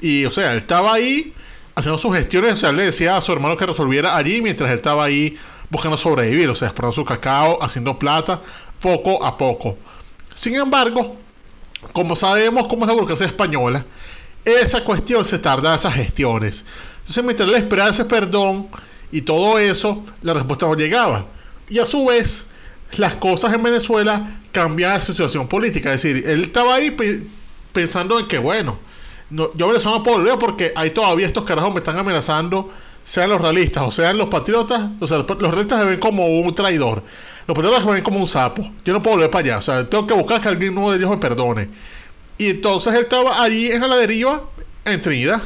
y o sea, él estaba ahí haciendo sus gestiones, o sea, él le decía a su hermano que resolviera allí mientras él estaba ahí buscando sobrevivir, o sea, esperando su cacao, haciendo plata, poco a poco. Sin embargo, como sabemos cómo es la burocracia española, esa cuestión se tarda esas gestiones. Entonces, mientras él esperaba ese perdón y todo eso, la respuesta no llegaba. Y a su vez, las cosas en Venezuela cambiaban su situación política. Es decir, él estaba ahí pe- pensando en que, bueno, no, yo a Venezuela no puedo volver porque ahí todavía estos carajos me están amenazando, sean los realistas o sean los patriotas. O sea, los realistas me ven como un traidor. Los patriotas me ven como un sapo. Yo no puedo volver para allá. O sea, tengo que buscar que alguien nuevo de ellos me perdone. Y entonces él estaba allí en la deriva, en Trinidad.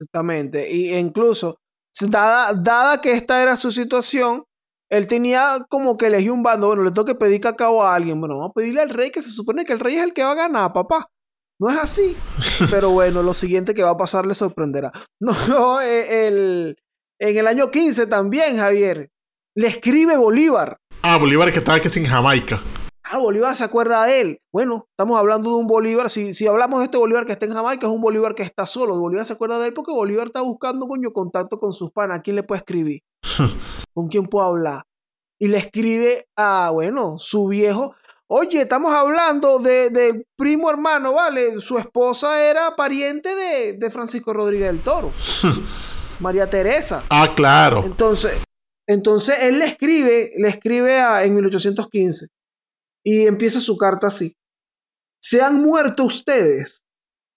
Exactamente. Y e incluso, dada, dada que esta era su situación, él tenía como que elegir un bando. Bueno, le tengo que pedir cacao a alguien. Bueno, vamos a pedirle al rey, que se supone que el rey es el que va a ganar, papá. No es así. [LAUGHS] Pero bueno, lo siguiente que va a pasar le sorprenderá. [LAUGHS] No, no, eh, el, en el año 15 también, Javier, le escribe Bolívar. Ah, Bolívar que estaba que sin Jamaica. Ah, Bolívar se acuerda de él. Bueno, estamos hablando de un Bolívar. Si, si hablamos de este Bolívar que está en Jamaica, es un Bolívar que está solo. Bolívar se acuerda de él porque Bolívar está buscando coño, contacto con sus panas. ¿A quién le puede escribir? [LAUGHS] ¿Con quién puedo hablar? Y le escribe a, bueno, su viejo. Oye, estamos hablando de- del primo hermano, ¿vale? Su esposa era pariente de, de Francisco Rodríguez del Toro. [LAUGHS] María Teresa. Ah, claro. Entonces, entonces él le escribe, le escribe a- en 1815 y empieza su carta así. ¿Se han muerto ustedes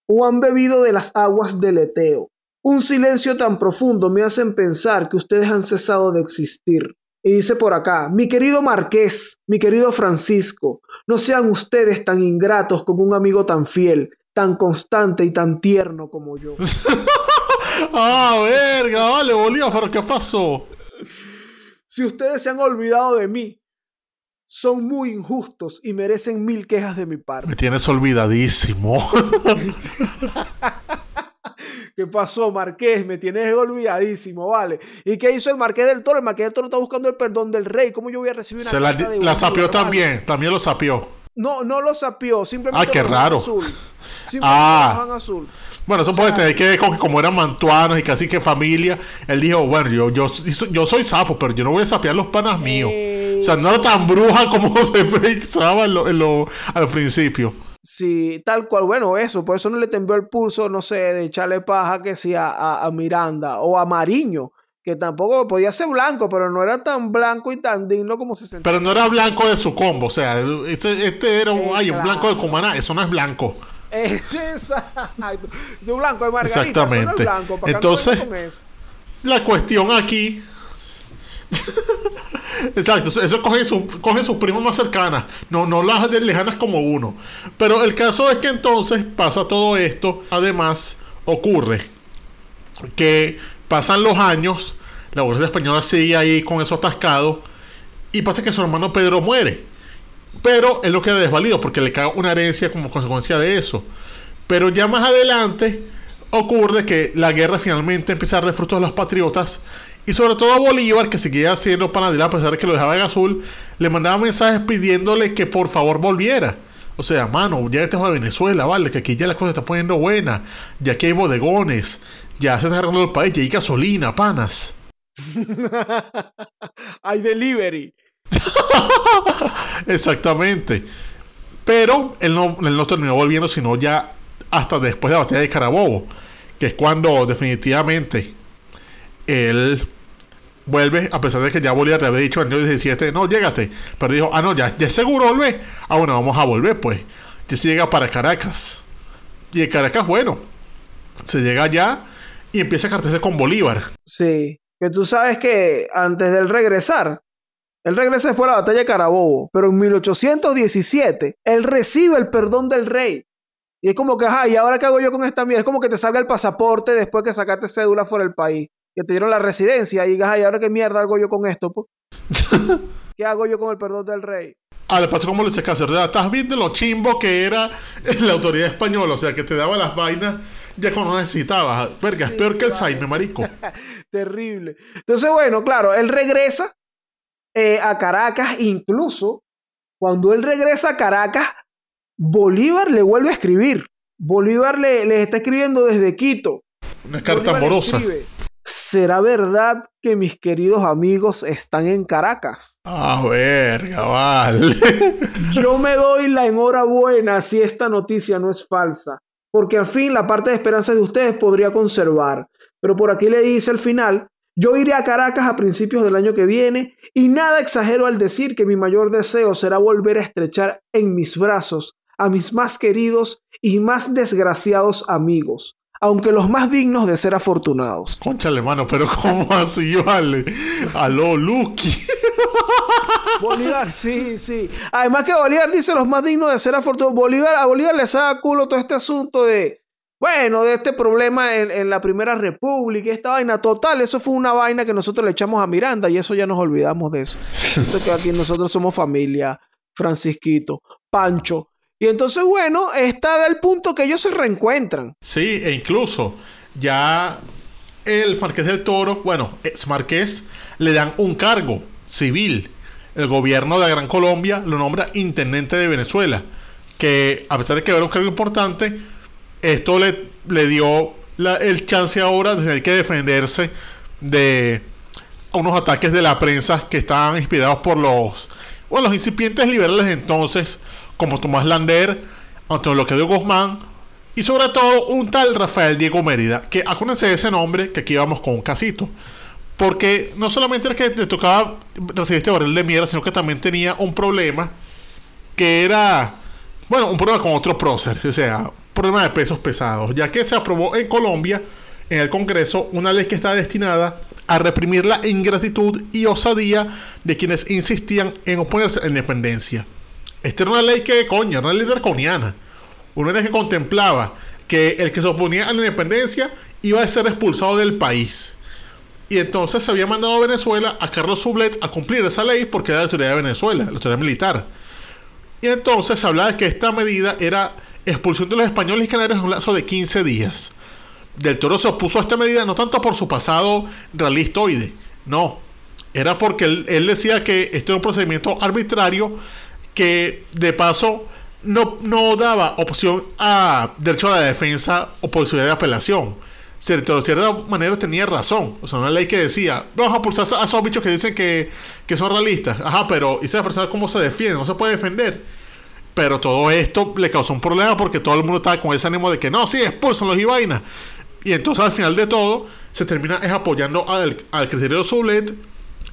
o han bebido de las aguas del Eteo? Un silencio tan profundo me hacen pensar que ustedes han cesado de existir. Y dice por acá, mi querido Marqués, mi querido Francisco, no sean ustedes tan ingratos como un amigo tan fiel, tan constante y tan tierno como yo. [LAUGHS] Ah, verga, vale, Bolívar, ¿qué pasó? Si ustedes se han olvidado de mí, son muy injustos y merecen mil quejas de mi Me parte. tienes olvidadísimo. [LAUGHS] ¿Qué pasó, Marqués? Me tienes olvidadísimo, ¿vale? ¿Y qué hizo el Marqués del Toro? El Marqués del Toro está buscando el perdón del rey. ¿Cómo yo voy a recibir una Se la, de la sapió vale? también, también lo sapió. No, no lo sapió, simplemente Ah, qué raro. azul. [LAUGHS] Simplemente Ah. azul. Bueno, eso puede tener que ver con que como eran mantuanos y casi que familia, él dijo, bueno, yo, yo, yo soy sapo, pero yo no voy a sapear los panas míos. O sea, no era tan bruja como [LAUGHS] se pensaba en lo- en lo- al principio. Sí, tal cual, bueno, eso, por eso no le tembló el pulso, no sé, de echarle paja que sí a, a- a Miranda o a Mariño, que tampoco podía ser blanco, pero no era tan blanco y tan digno como se sentía. Pero no era blanco de su combo, o sea, este, este era un, Eh, ay, un blanco de Cumaná, eso no es blanco. Es [LAUGHS] exacto. De un blanco de margarita, eso no es Exactamente. blanco, ¿para qué Entonces-? La cuestión aquí. [LAUGHS] Exacto, eso- eso coge su, coge sus primas más cercanas, no, no las lejanas como uno. Pero el caso es que entonces pasa todo esto. Además, ocurre que pasan los años, la burguesía española sigue ahí con eso atascado, y pasa que su hermano Pedro muere. Pero él no queda desvalido porque le cae una herencia como consecuencia de eso. Pero ya más adelante ocurre que la guerra finalmente empieza a dar frutos a los patriotas. Y sobre todo a Bolívar, que seguía siendo panadero a pesar de que lo dejaba en azul, le mandaba mensajes pidiéndole que por favor volviera. O sea, mano, ya este es de Venezuela, vale, que aquí ya la cosa se está poniendo buena. Ya aquí hay bodegones, ya se está arreglando el país, ya hay gasolina, panas. [LAUGHS] Hay delivery. [LAUGHS] Exactamente. Pero él no, él no terminó volviendo, sino ya hasta después de la batalla de Carabobo, que es cuando definitivamente él vuelve, a pesar de que ya Bolívar le había dicho en el año 17, no, llégate. Pero dijo, ah, no, ya, ya seguro volver. Ah, bueno, vamos a volver, pues. Ya se llega para Caracas. Y de Caracas, bueno, se llega allá y empieza a cartearse con Bolívar. Sí, que tú sabes que antes del regresar, él regresa después de la batalla de Carabobo, pero en 1817 él recibe el perdón del rey. Y es como que, ajá, ¿y ahora qué hago yo con esta mierda? Es como que te salga el pasaporte después que sacaste cédula fuera del país. Que te dieron la residencia y digas, ay, ¿ahora qué mierda hago yo con esto? po?" [LAUGHS] ¿Qué hago yo con el perdón del rey? Ah, le pasó como le dice ¿verdad? Estás viendo lo chimbo que era [LAUGHS] la autoridad española, o sea, que te daba las vainas ya cuando necesitabas. Verga, es Sí, peor que el. Saime, marico. [LAUGHS] Terrible. Entonces, bueno, claro, él regresa eh, a Caracas, incluso cuando él regresa a Caracas, Bolívar le vuelve a escribir. Bolívar le, le está escribiendo desde Quito. Una carta Bolívar amorosa. ¿Será verdad que mis queridos amigos están en Caracas? Ah, verga, vale. [LAUGHS] Yo me doy la enhorabuena si esta noticia no es falsa, porque al fin la parte de esperanza de ustedes podría conservar. Pero por aquí le dice al final, yo iré a Caracas a principios del año que viene y nada exagero al decir que mi mayor deseo será volver a estrechar en mis brazos a mis más queridos y más desgraciados amigos, aunque los más dignos de ser afortunados. Conchale, mano, pero ¿cómo así, vale? Aló, Lucky. Bolívar, sí, sí. Además que Bolívar dice los más dignos de ser afortunados. Bolívar, a Bolívar le saca culo todo este asunto de, bueno, de este problema en, en la Primera República, y esta vaina. Total, eso fue una vaina que nosotros le echamos a Miranda y eso ya nos olvidamos de eso. Esto que aquí nosotros somos familia, Francisquito, Pancho. Y entonces, bueno, está el punto que ellos se reencuentran. Sí, e incluso ya el Marqués del Toro, bueno, ex Marqués, le dan un cargo civil. El gobierno de la Gran Colombia lo nombra intendente de Venezuela. Que a pesar de que era un cargo importante, esto le, le dio la- el chance ahora de tener que defenderse de unos ataques de la prensa que estaban inspirados por los, bueno, los incipientes liberales entonces, como Tomás Lander, Antonio Loquedo Guzmán y sobre todo un tal Rafael Diego Mérida, que acuérdense de ese nombre, que aquí vamos con un casito. Porque no solamente era que le tocaba recibir este barril de mierda, sino que también tenía un problema que era, bueno, un problema con otro prócer, o sea, problema de pesos pesados, ya que se aprobó en Colombia, en el Congreso, una ley que está destinada a reprimir la ingratitud y osadía de quienes insistían en oponerse a la independencia. Esta era una ley que, coño, era una ley draconiana. Una ley que contemplaba que el que se oponía a la independencia iba a ser expulsado del país. Y entonces se había mandado a Venezuela a Carlos Sublet a cumplir esa ley porque era la autoridad de Venezuela, la autoridad militar. Y entonces se hablaba de que esta medida era expulsión de los españoles y canarios en un lazo de 15 días. Del Toro se opuso a esta medida no tanto por su pasado realistoide, no. Era porque él, él decía que este era un procedimiento arbitrario que de paso no, no daba opción a derecho a la defensa o posibilidad de apelación. Cierto, de cierta manera tenía razón. O sea, una ley que decía, vamos a pulsar a esos bichos que dicen que, que son realistas. Ajá, pero ¿y esa persona cómo se defiende? No se puede defender. Pero todo esto le causó un problema porque todo el mundo estaba con ese ánimo de que no, sí, los y vaina. Y entonces al final de todo se termina es apoyando al, al criterio de Sublet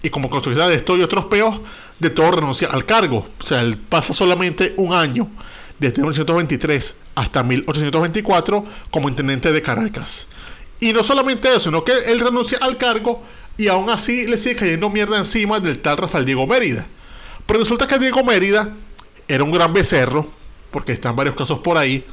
y como consecuencia de esto y otros peos, de todo renuncia al cargo. O sea, él pasa solamente un año, desde 1823 hasta 1824, como intendente de Caracas. Y no solamente eso, sino que él renuncia al cargo y aún así le sigue cayendo mierda encima del tal Rafael Diego Mérida. Pero resulta que Diego Mérida era un gran becerro, porque están varios casos por ahí.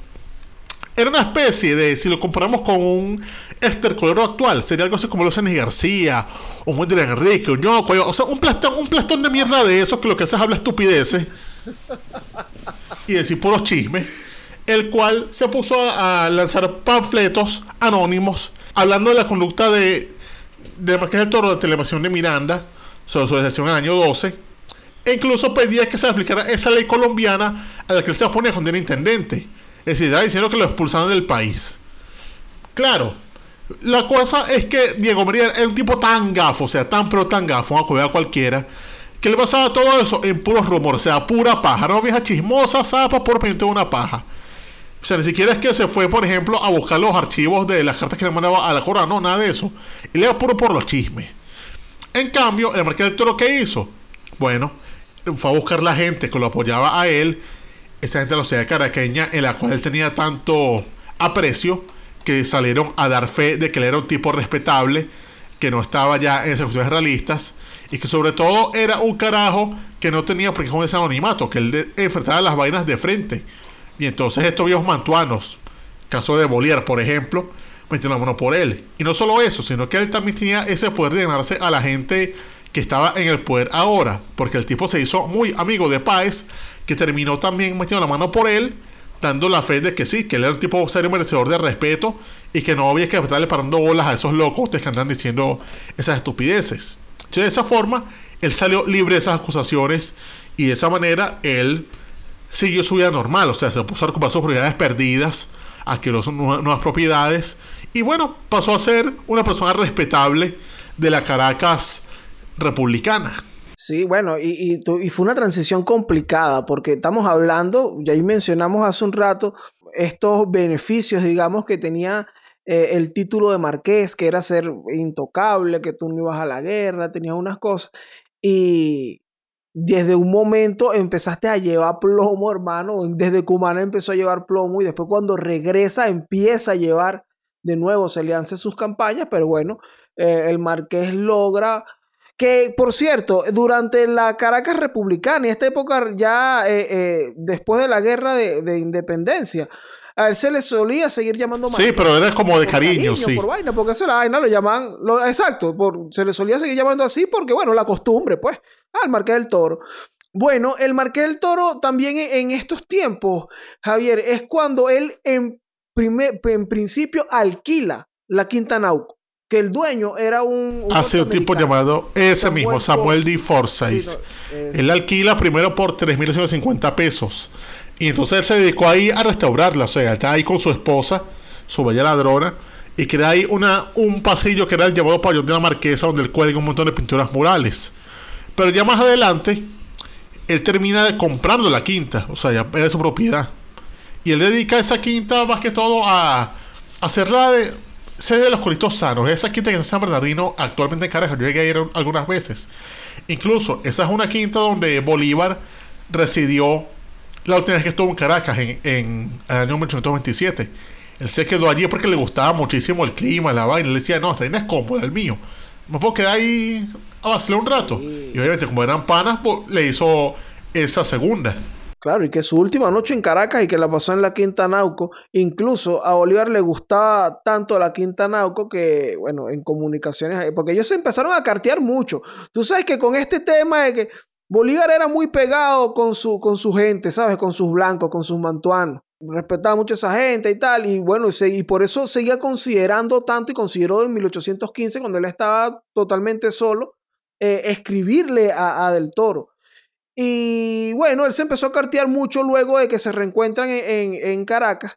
Era una especie de, si lo comparamos con un estercolero actual, sería algo así como los Enes García, o un Enrique, un Ñoco, o sea, un plastón, un plastón de mierda de esos que lo que hace es hablar estupideces y decir puros chismes, el cual se puso a, lanzar panfletos anónimos hablando de la conducta de, de Marqués del Toro de Televisión de Miranda sobre su decisión en el año 12 e incluso pedía que se aplicara esa ley colombiana a la que él se oponía cuando era intendente. Es decir, estaba diciendo que lo expulsaron del país. Claro, la cosa es que Diego María era un tipo tan gafo, o sea, tan pero tan gafo, a cualquiera, que le pasaba todo eso en puros rumores, o sea, pura paja, no vieja chismosa, zapa por de una paja. O sea, ni siquiera es que se fue, por ejemplo, a buscar los archivos de las cartas que le mandaba a la corona, no, nada de eso. Y le iba puro por los chismes. En cambio, el marqués del toro, ¿qué hizo? Bueno, fue a buscar la gente que lo apoyaba a él, esa gente de la sociedad caraqueña, en la cual él tenía tanto aprecio, que salieron a dar fe de que él era un tipo respetable, que no estaba ya en esas cuestiones realistas, y que sobre todo era un carajo que no tenía por qué con ese anonimato, que él enfrentaba las vainas de frente. Y entonces estos viejos mantuanos, caso de Bolívar, por ejemplo, metieron la mano por él. Y no solo eso, sino que él también tenía ese poder de ganarse a la gente que estaba en el poder ahora, porque el tipo se hizo muy amigo de Páez, que terminó también metiendo la mano por él, dando la fe de que sí, que él era un tipo serio merecedor de respeto y que no había que estarle parando bolas a esos locos que andan diciendo esas estupideces. de esa forma, él salió libre de esas acusaciones y de esa manera él siguió su vida normal, o sea, se puso a recuperar sus propiedades perdidas, adquirió nuevas propiedades y bueno, pasó a ser una persona respetable de la Caracas republicana. Sí, bueno, y, y, fue una transición complicada porque estamos hablando, ya ahí mencionamos hace un rato, estos beneficios, digamos, que tenía eh, el título de marqués, que era ser intocable, que tú no ibas a la guerra, tenías unas cosas. Y desde un momento empezaste a llevar plomo, hermano, desde Cumana empezó a llevar plomo y después cuando regresa empieza a llevar de nuevo, se le sus campañas, pero bueno, eh, el marqués logra que, por cierto, durante la Caracas republicana y esta época ya eh, eh, después de la guerra de, independencia, a él se le solía seguir llamando Sí, pero era como de cariño, sí. Por vaina, porque se la vaina lo llaman, lo, exacto, por, se le solía seguir llamando así porque, bueno, la costumbre, pues, al Marqués del Toro. Bueno, el Marqués del Toro también en estos tiempos, Javier, es cuando él en, primer, en principio alquila la Quinta Nauco que el dueño era un... Hace un tipo llamado ese mismo, Samuel D. Forsyth. Él alquila primero por 3.150 pesos. Y entonces él se dedicó ahí a restaurarla. O sea, está ahí con su esposa, su bella ladrona. Y crea ahí una, un pasillo que era el llamado pabellón de la marquesa, donde él cuelga un montón de pinturas murales. Pero ya más adelante, él termina comprando la quinta. O sea, ya era su propiedad. Y él dedica esa quinta más que todo a hacerla de sede de los Coritos Sanos. Esa quinta que en San Bernardino, actualmente en Caracas. Yo llegué a ir algunas veces. Incluso, esa es una quinta donde Bolívar residió la última vez que estuvo en Caracas, en, el año 1827. Él se quedó allí porque le gustaba muchísimo el clima, la vaina. Le decía, no, esta vaina es cómoda, el mío. Me puedo quedar ahí a vacilar un rato. Y obviamente, como eran panas, pues, le hizo esa segunda. Claro, y que su última noche en Caracas y que la pasó en la Quinta Nauco, incluso a Bolívar le gustaba tanto la Quinta Nauco que, bueno, en comunicaciones, porque ellos se empezaron a cartear mucho. Tú sabes que con este tema de que Bolívar era muy pegado con su, con su gente, ¿sabes? Con sus blancos, con sus mantuanos. Respetaba mucho a esa gente y tal, y bueno, y por eso seguía considerando tanto y consideró en 1815, cuando él estaba totalmente solo, eh, escribirle a Del Toro. Y bueno, él se empezó a cartear mucho luego de que se reencuentran en, en- en Caracas.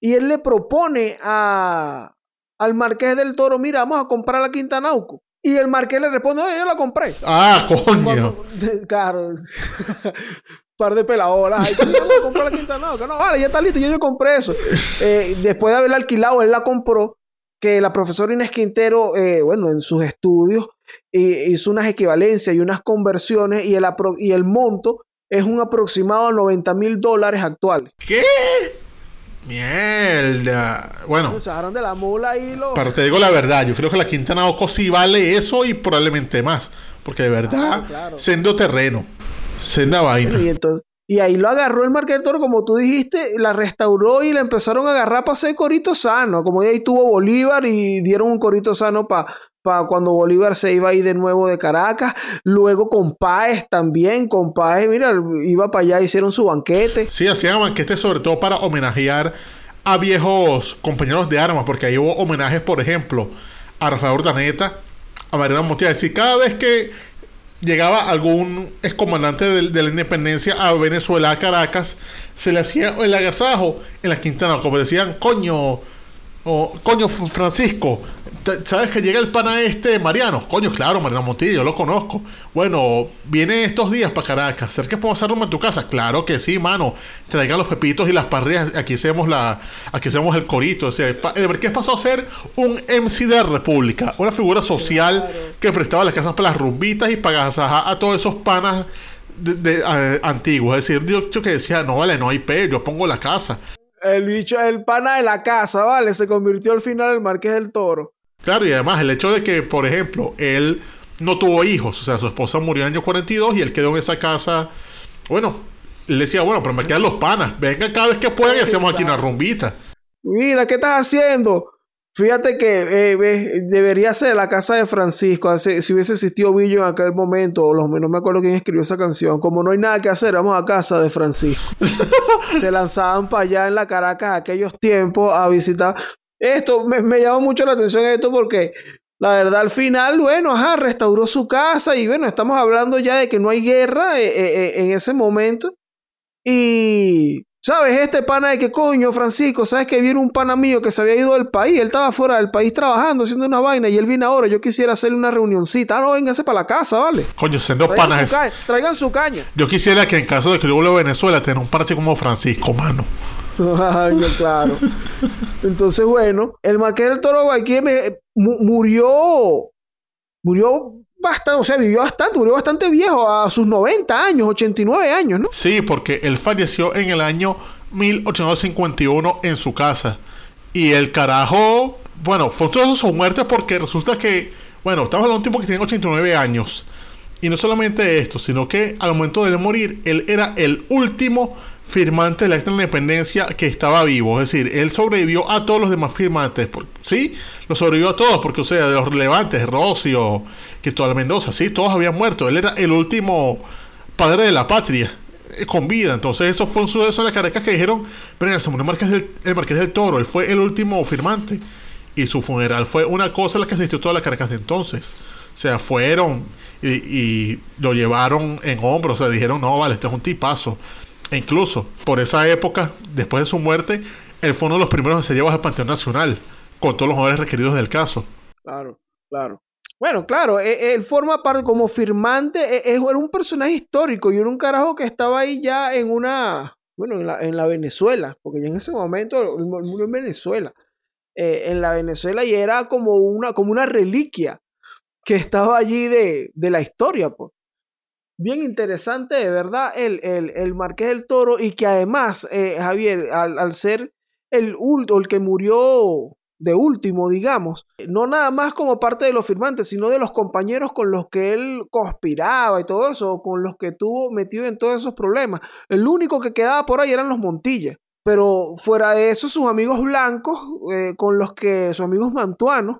Y él le propone a, al Marqués del Toro, mira, vamos a comprar la Quinta Nauco. Y el Marqués le responde, no, yo la compré. Ah, coño. [LAUGHS] Claro. [LAUGHS] Par de peladoras. Ay, ¿cómo vamos a comprar la Quinta Nauco? No, vale, ya está listo, yo, yo compré eso. Eh, después de haberla alquilado, él la compró. Que la profesora Inés Quintero, eh, bueno, en sus estudios, hi- hizo unas equivalencias y unas conversiones y el, apro- y el monto es un aproximado a 90 mil dólares actuales. ¿Qué? Mierda. Bueno, de la mula y los... pero te digo la verdad, yo creo que la Quintana Oco sí vale eso y probablemente más. Porque de verdad, Claro, claro. sendo terreno, senda vaina. Y, entonces- y ahí lo agarró el Toro, como tú dijiste, la restauró y la empezaron a agarrar para hacer corito sano. Como ahí tuvo Bolívar y dieron un corito sano para cuando Bolívar se iba ahí de nuevo de Caracas. Luego con Páez también, con Páez, mira, iba para allá, hicieron su banquete. Sí, hacían banquetes sobre todo para homenajear a viejos compañeros de armas, porque ahí hubo homenajes, por ejemplo, a Rafael Urdaneta, a Mariano Montilla. Es decir, cada vez que llegaba algún excomandante de, de la independencia a Venezuela, a Caracas, se le hacía el agasajo en la Quintana, como decían, coño, o, coño Francisco, ¿sabes que llega el pana este Mariano? Coño, claro, Mariano Montilla, yo lo conozco. Bueno, viene estos días para Caracas, ¿ser que puedo hacer rumbo en tu casa? Claro que sí, mano. Traigan los pepitos y las parrillas, aquí hacemos la, aquí hacemos el corito. O sea, el Marqués pasó a ser un MC de República, una figura social que prestaba las casas para las rumbitas y para agasajar a todos esos panas de, de, eh, antiguos. Es decir, yo, yo que decía, no vale, no hay pe, yo pongo la casa. El bicho, el pana de la casa, ¿vale? Se convirtió al final en Marqués del Toro. Claro, y además el hecho de que, por ejemplo, él no tuvo hijos, o sea, su esposa murió en el año 42 y él quedó en esa casa. Bueno, él decía, bueno, pero me quedan los panas, vengan cada vez que puedan y hacemos aquí una rumbita. Mira, ¿qué estás haciendo? Fíjate que eh, debería ser la casa de Francisco. Si, si hubiese existido Billo en aquel momento, o los, no me acuerdo quién escribió esa canción. Como no hay nada que hacer, vamos a casa de Francisco. [LAUGHS] Se lanzaban para allá en la Caracas aquellos tiempos a visitar. Esto me, me llama mucho la atención esto porque la verdad al final, bueno, ajá, restauró su casa y bueno, estamos hablando ya de que no hay guerra eh, eh, en ese momento. Y, ¿sabes? Este pana de que coño, Francisco, ¿sabes que viene un pana mío que se había ido del país? Él estaba fuera del país trabajando, haciendo una vaina y él viene ahora. Yo quisiera hacerle una reunioncita. Ah, no, véngase para la casa, ¿vale? Coño, siendo panas. su, traigan su caña. Yo quisiera que en caso de que yo vuelva a Venezuela, tener un pana así como Francisco, mano. [LAUGHS] Ay, claro. Entonces, bueno, el Marqués del Toro aquí me- mu- murió. Murió bastante, o sea, vivió bastante, murió bastante viejo, a sus 90 años, 89 años, ¿no? Sí, porque él falleció en el año 1851 en su casa. Y el carajo, bueno, fue suceso su muerte porque resulta que, bueno, estamos hablando de un tipo que tiene 89 años. Y no solamente esto, sino que al momento de morir, él era el último firmante del acta de la independencia que estaba vivo. Es decir, él sobrevivió a todos los demás firmantes. sí, lo sobrevivió a todos, porque, o sea, de los relevantes, Rocio, Cristóbal Mendoza, sí, todos habían muerto. Él era el último padre de la patria eh, con vida. Entonces, eso fue un suceso en las Caracas que dijeron: Pero se murió Marqués, del, el Marqués del Toro, él fue el último firmante. Y su funeral fue una cosa a la que asistió toda la Caracas de entonces. O sea, fueron y, y lo llevaron en hombros. O sea, dijeron: No, vale, este es un tipazo. Incluso, por esa época, después de su muerte, él fue uno de los primeros en ser llevados al Panteón Nacional, con todos los honores requeridos del caso. Claro, claro. Bueno, claro, e- él, forma parte como firmante, e- e- era un personaje histórico y era un carajo que estaba ahí ya en una, bueno, en la, en la Venezuela, porque ya en ese momento él mu- murió en Venezuela, eh, en la Venezuela y era como una, como una reliquia que estaba allí de, de la historia, pues. Bien interesante, de verdad, el, el, el Marqués del Toro y que además, eh, Javier, al, al ser el, ul- o el que murió de último, digamos, no nada más como parte de los firmantes, sino de los compañeros con los que él conspiraba y todo eso, con los que tuvo metido en todos esos problemas. El único que quedaba por ahí eran los Montilla. Pero fuera de eso, sus amigos blancos, eh, con los que, sus amigos mantuanos,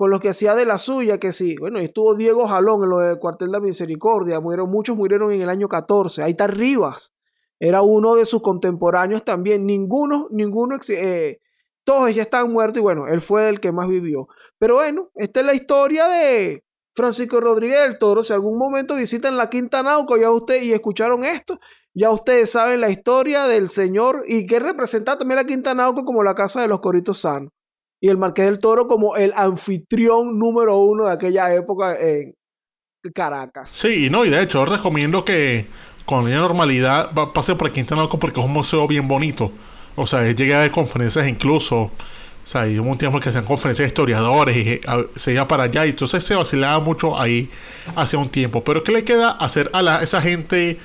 con los que hacía de la suya, que sí, bueno, estuvo Diego Jalón en lo del cuartel de la misericordia, murieron, muchos murieron en el año 14, ahí está Rivas, era uno de sus contemporáneos también, ninguno, ninguno, eh, todos ya están muertos y bueno, él fue el que más vivió. Pero bueno, esta es la historia de Francisco Rodríguez del Toro, si algún momento visitan la Quinta Nauco ya usted, y escucharon esto, ya ustedes saben la historia del señor y que representa también la Quinta Nauco como la casa de los coritos sanos. Y el Marqués del Toro como el anfitrión número uno de aquella época en Caracas. Sí, no, y de hecho recomiendo que con la normalidad pase por la Quinta Nauco porque es un museo bien bonito. O sea, llegué a ver conferencias incluso. O sea, hubo un tiempo que hacían conferencias de historiadores y se iba para allá. Y entonces se vacilaba mucho ahí hace un tiempo. Pero ¿qué le queda hacer a la, esa gente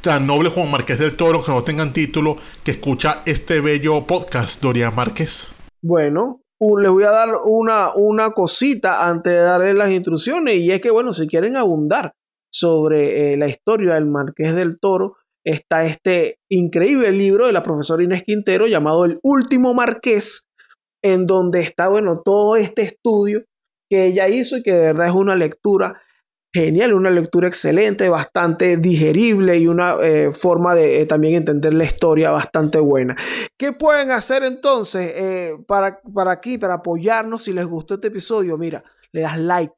tan noble como Marqués del Toro, que no tengan título, que escucha este bello podcast, Doria Márquez? Bueno, les voy a dar una, una cosita antes de darle las instrucciones. Y es que, bueno, si quieren abundar sobre eh, la historia del Marqués del Toro, está este increíble libro de la profesora Inés Quintero llamado El último Marqués, en donde está, bueno, todo este estudio que ella hizo y que de verdad es una lectura genial, una lectura excelente, bastante digerible y una eh, forma de eh, también entender la historia bastante buena. ¿Qué pueden hacer entonces eh, para, para aquí, para apoyarnos si les gustó este episodio? Mira, le das like,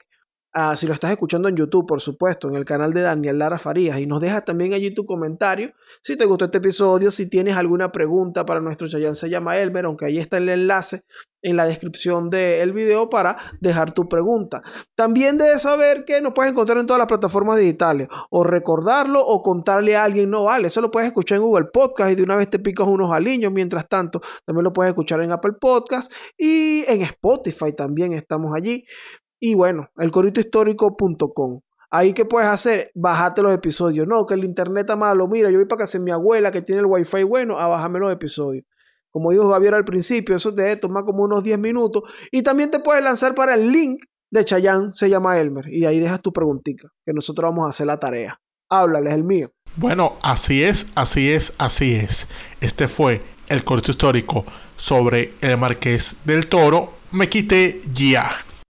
Ah, si lo estás escuchando en YouTube, por supuesto, en el canal de Daniel Lara Farías, y nos dejas también allí tu comentario si te gustó este episodio, si tienes alguna pregunta para nuestro Chayan se llama Elmer, aunque ahí está el enlace en la descripción del video para dejar tu pregunta. También debes saber que nos puedes encontrar en todas las plataformas digitales, o recordarlo o contarle a alguien, no vale, eso lo puedes escuchar en Google Podcast y de una vez te picas unos aliños, mientras tanto también lo puedes escuchar en Apple Podcast y en Spotify también estamos allí. Y bueno, elcoritohistórico.com. Ahí que puedes hacer, bajate los episodios. No, que el internet está malo. Mira, yo voy para casa de mi abuela que tiene el wifi bueno, a bajarme los episodios. Como dijo Javier al principio, eso te tomar como unos 10 minutos. Y también te puedes lanzar para el link de Chayanne, se llama Elmer. Y ahí dejas tu preguntita, que nosotros vamos a hacer la tarea. Háblales, el mío. Bueno, así es, así es, así es. Este fue el corto histórico sobre el Marqués del Toro. Me quité ya.